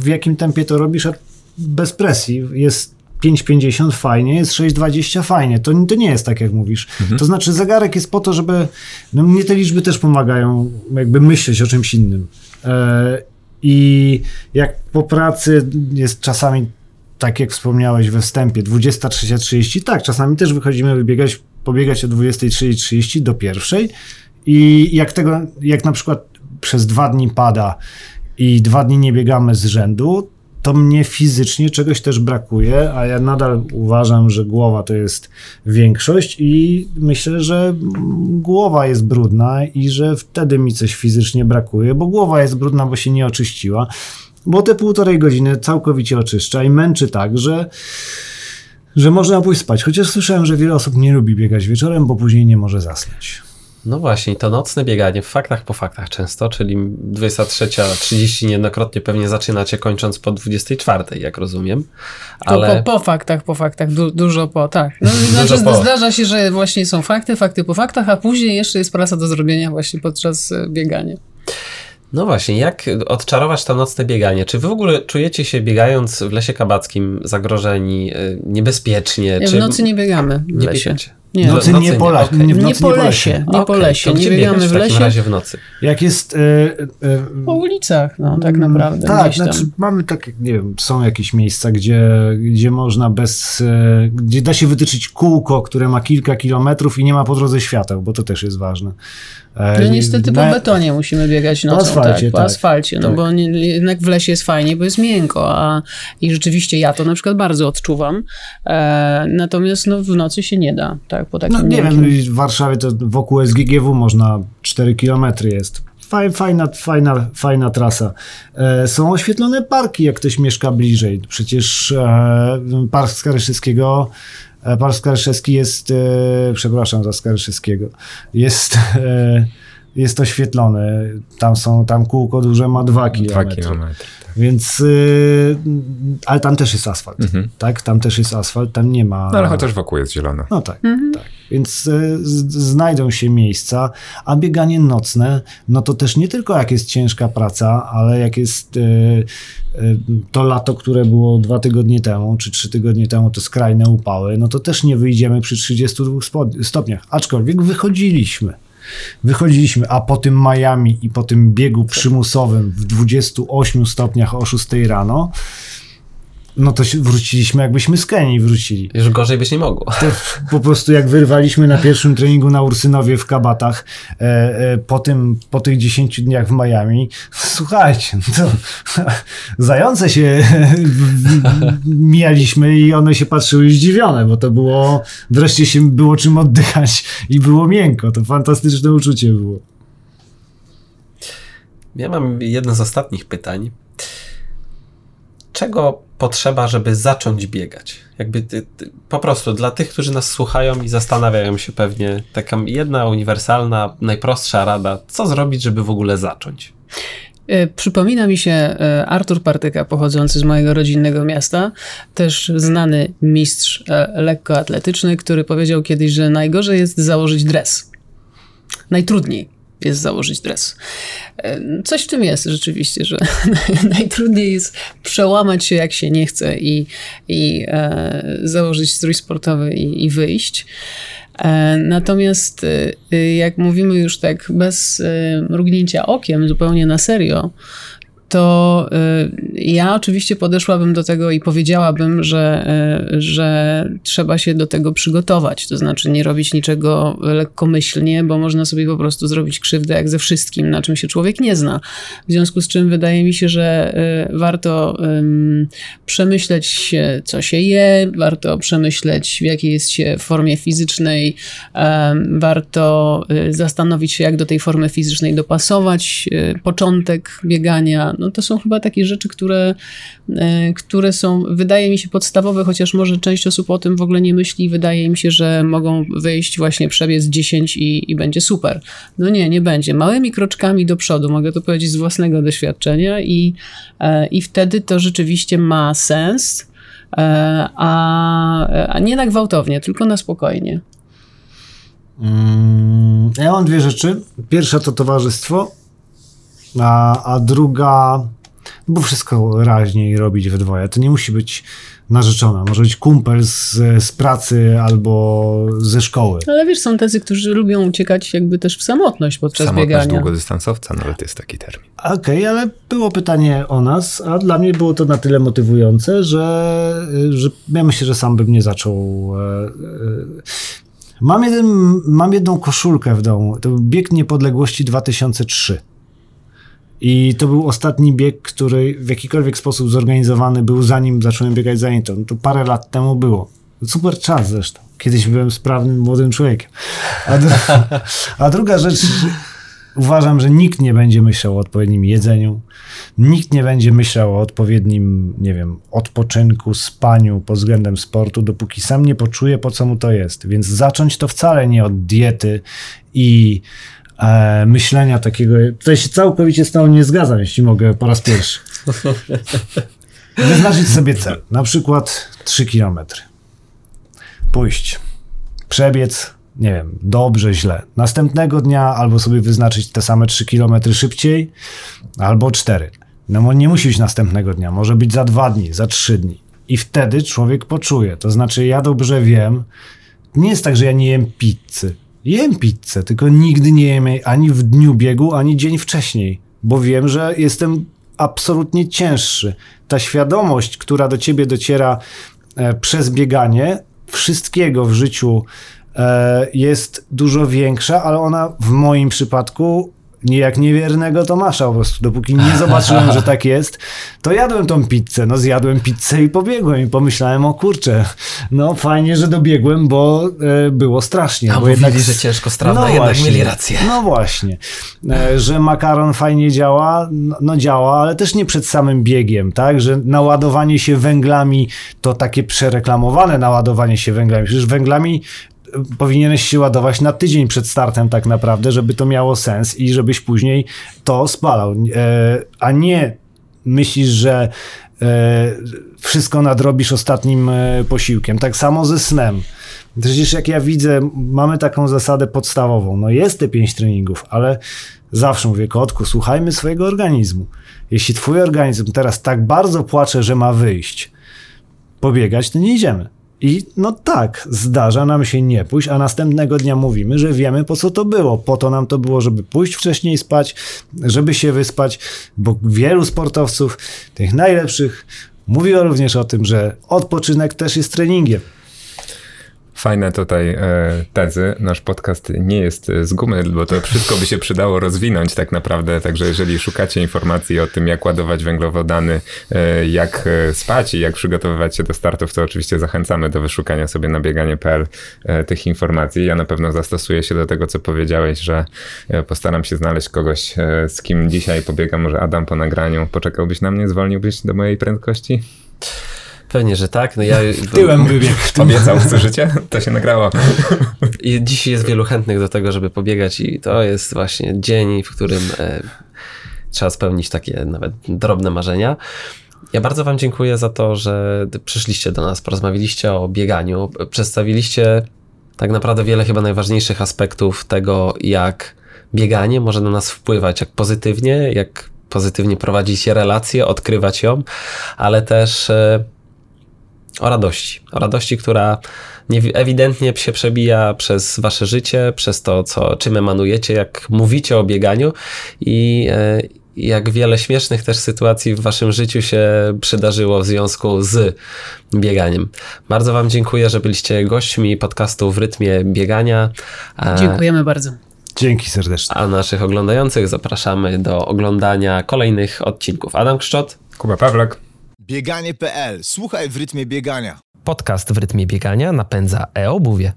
w jakim tempie to robisz, a bez presji. Jest 5,50 fajnie, jest 6,20 fajnie. To, to nie jest tak, jak mówisz. To znaczy, zegarek jest po to, żeby. No, mnie te liczby też pomagają, jakby myśleć o czymś innym. E, I jak po pracy jest czasami, tak jak wspomniałeś we wstępie, 23.30, tak, czasami też wychodzimy wybiegać, pobiegać o 23.30 do pierwszej. I jak tego, jak na przykład przez dwa dni pada i dwa dni nie biegamy z rzędu, to mnie fizycznie czegoś też brakuje, a ja nadal uważam, że głowa to jest większość i myślę, że głowa jest brudna i że wtedy mi coś fizycznie brakuje, bo głowa jest brudna, bo się nie oczyściła, bo te półtorej godziny całkowicie oczyszcza i męczy tak, że że można pójść spać. Chociaż słyszałem, że wiele osób nie lubi biegać wieczorem, bo później nie może zasnąć. No właśnie, to nocne bieganie w faktach po faktach często, czyli 23.30 niejednokrotnie pewnie zaczynacie kończąc po 24, jak rozumiem. Ale... Po, po, po faktach, po faktach, du, dużo po, tak. No, znaczy, po. Zdarza się, że właśnie są fakty, fakty po faktach, a później jeszcze jest praca do zrobienia właśnie podczas e, biegania. No właśnie, jak odczarować to nocne bieganie? Czy wy w ogóle czujecie się biegając w lesie kabackim zagrożeni, e, niebezpiecznie? Nie, czy... w nocy nie biegamy w Nie lesie. biegacie. Nie, W nocy nocy nie nie, po, la- okej. nie, w nie nocy po nie lesie, nie po lesie, to nie biegamy w lesie. razie w nocy? Jak jest... e, e, Po ulicach, no tak naprawdę. Tak, znaczy mamy takie, nie wiem, są jakieś miejsca, gdzie, gdzie można bez, e, gdzie da się wytyczyć kółko, które ma kilka kilometrów i nie ma po drodze świateł, bo to też jest ważne. E, No niestety po na- betonie musimy biegać nocą, asfalcie, tak, po tak. asfalcie, no Tak. bo nie, jednak w lesie jest fajnie, bo jest miękko, a i rzeczywiście ja to na przykład bardzo odczuwam, e, natomiast no, w nocy się nie da, tak, po takim No nie wiem, w Warszawie to wokół SGGW można 4 kilometry jest. Faj- Fajna, fajna, fajna trasa. E, są oświetlone parki, jak ktoś mieszka bliżej. Przecież e, Park Skaryszewskiego e, Park Skaryszewski jest, przepraszam za Skaryszewskiego, jest, jest oświetlony. Tam są, tam kółko duże ma 2 Dwa kilometry. kilometry. tak. Więc, y, ale tam też jest asfalt, Mhm. tak? Tam też jest asfalt, tam nie ma... No ale chociaż wokół jest zielono. No tak, tak. Więc y, z- znajdą się miejsca, a bieganie nocne, no to też nie tylko jak jest ciężka praca, ale jak jest y, y, to lato, które było dwa tygodnie temu, czy trzy tygodnie temu, to skrajne upały, no to też nie wyjdziemy przy 32 spo- stopniach. Aczkolwiek wychodziliśmy. Wychodziliśmy, a po tym Miami i po tym biegu przymusowym w 28 stopniach o 6 rano, no to wróciliśmy jakbyśmy z Kenii wrócili. Już gorzej być nie mogło. To po prostu jak wyrwaliśmy na pierwszym treningu na Ursynowie w Kabatach e, e, po, tym, po tych 10 dniach w Miami, słuchajcie, no to zające się mijaliśmy i one się patrzyły zdziwione, bo to było, wreszcie się było czym oddychać i było miękko. To fantastyczne uczucie było. Ja mam jedno z ostatnich pytań. Czego potrzeba, żeby zacząć biegać? Jakby ty, ty, po prostu dla tych, którzy nas słuchają i zastanawiają się pewnie, taka jedna uniwersalna, najprostsza rada, co zrobić, żeby w ogóle zacząć? E, przypomina mi się e, Artur Partyka, pochodzący z mojego rodzinnego miasta, też znany mistrz e, lekkoatletyczny, który powiedział kiedyś, że najgorzej jest założyć dres. Najtrudniej jest założyć dres. Coś w tym jest rzeczywiście, że najtrudniej jest przełamać się jak się nie chce i, i e, założyć strój sportowy i, i wyjść. E, natomiast e, jak mówimy już tak bez mrugnięcia okiem, zupełnie na serio, to y, ja oczywiście podeszłabym do tego i powiedziałabym, że, y, że trzeba się do tego przygotować. To znaczy nie robić niczego lekkomyślnie, bo można sobie po prostu zrobić krzywdę jak ze wszystkim, na czym się człowiek nie zna. W związku z czym wydaje mi się, że y, warto przemyśleć, co się je, warto przemyśleć, w jakiej jest się formie fizycznej, warto zastanowić się, jak do tej formy fizycznej dopasować początek biegania no to są chyba takie rzeczy, które, e, które są, wydaje mi się, podstawowe, chociaż może część osób o tym w ogóle nie myśli. Wydaje mi się, że mogą wyjść właśnie przebiec 10 i, i będzie super. No nie, nie będzie. Małymi kroczkami do przodu, mogę to powiedzieć z własnego doświadczenia i, e, i wtedy to rzeczywiście ma sens, e, a, a nie na gwałtownie, tylko na spokojnie. Mm, ja mam dwie rzeczy. Pierwsza to towarzystwo, a, a druga, no bo wszystko raźniej robić we dwoje. To nie musi być narzeczona, może być kumpel z, z pracy albo ze szkoły. Ale wiesz, są tacy, którzy lubią uciekać jakby też w samotność podczas samotność biegania. długodystansowca nawet jest taki termin. Okej, okay, ale było pytanie o nas, a dla mnie było to na tyle motywujące, że, że ja myślę, że sam bym nie zaczął. E, e, mam, jeden, mam jedną koszulkę w domu. To bieg niepodległości 2003. I to był ostatni bieg, który w jakikolwiek sposób zorganizowany był, zanim zacząłem biegać za Inton. To parę lat temu było. Super czas zresztą. Kiedyś byłem sprawnym młodym człowiekiem. A, dru- a druga rzecz, uważam, że nikt nie będzie myślał o odpowiednim jedzeniu, nikt nie będzie myślał o odpowiednim, nie wiem, odpoczynku, spaniu pod względem sportu, dopóki sam nie poczuje, po co mu to jest. Więc zacząć to wcale nie od diety i e, myślenia takiego. Tutaj się całkowicie z tą nie zgadzam, jeśli mogę po raz pierwszy. Wyznaczyć sobie cel, na przykład 3 km. Pójść, przebiec, nie wiem, dobrze, źle. Następnego dnia albo sobie wyznaczyć te same 3 km szybciej, albo 4. No nie musi być następnego dnia, może być za dwa dni, za trzy dni. I wtedy człowiek poczuje. To znaczy, ja dobrze wiem, nie jest tak, że ja nie jem pizzy. Jem pizzę, tylko nigdy nie jem jej ani w dniu biegu, ani dzień wcześniej, bo wiem, że jestem absolutnie cięższy. Ta świadomość, która do ciebie dociera e, przez bieganie, wszystkiego w życiu e, jest dużo większa, ale ona w moim przypadku jak niewiernego Tomasza po prostu. Dopóki nie zobaczyłem, że tak jest, to jadłem tą pizzę. No zjadłem pizzę i pobiegłem i pomyślałem, o kurczę, no fajnie, że dobiegłem, bo e, było strasznie. A bo mówili, jednak, że ciężko strawna, no jednak właśnie, mieli rację. No właśnie, e, że makaron fajnie działa, no, no działa, ale też nie przed samym biegiem, tak, że naładowanie się węglami to takie przereklamowane naładowanie się węglami. Przecież węglami powinieneś się ładować na tydzień przed startem tak naprawdę, żeby to miało sens i żebyś później to spalał. E, a nie myślisz, że e, wszystko nadrobisz ostatnim e, posiłkiem. Tak samo ze snem. Przecież jak ja widzę, mamy taką zasadę podstawową. No jest te pięć treningów, ale zawsze mówię, kotku, słuchajmy swojego organizmu. Jeśli twój organizm teraz tak bardzo płacze, że ma wyjść, pobiegać, to nie idziemy. I no tak, zdarza nam się nie pójść, a następnego dnia mówimy, że wiemy po co to było. Po to nam to było, żeby pójść wcześniej spać, żeby się wyspać, bo wielu sportowców, tych najlepszych, mówiła również o tym, że odpoczynek też jest treningiem. Fajne tutaj e, tezy. Nasz podcast nie jest z gumy, bo to wszystko by się przydało rozwinąć tak naprawdę. Także jeżeli szukacie informacji o tym, jak ładować węglowodany, e, jak e, spać i jak przygotowywać się do startów, to oczywiście zachęcamy do wyszukania sobie na bieganie.pl e, tych informacji. Ja na pewno zastosuję się do tego, co powiedziałeś, że e, postaram się znaleźć kogoś, e, z kim dzisiaj pobiegam. Może Adam po nagraniu. Poczekałbyś na mnie? Zwolniłbyś do mojej prędkości? Pewnie, że tak. No ja, Tyłem wybiegł. Obiecał, słyszycie? To się nagrało. I dzisiaj jest wielu chętnych do tego, żeby pobiegać i to jest właśnie dzień, w którym e, trzeba spełnić takie nawet drobne marzenia. Ja bardzo Wam dziękuję za to, że przyszliście do nas, porozmawialiście o bieganiu, przedstawiliście tak naprawdę wiele chyba najważniejszych aspektów tego, jak bieganie może na nas wpływać, jak pozytywnie, jak pozytywnie prowadzić relacje, odkrywać ją, ale też e, o radości. O radości, która nie, ewidentnie się przebija przez wasze życie, przez to, co, czym emanujecie, jak mówicie o bieganiu i e, jak wiele śmiesznych też sytuacji w waszym życiu się przydarzyło w związku z bieganiem. Bardzo wam dziękuję, że byliście gośćmi podcastu w rytmie biegania. A- Dziękujemy bardzo. Dzięki serdecznie. A naszych oglądających zapraszamy do oglądania kolejnych odcinków. Adam Kszczot, Kuba Pawlak. Bieganie.pl. Słuchaj w rytmie biegania. podcast w rytmie biegania napędza e-obuwie.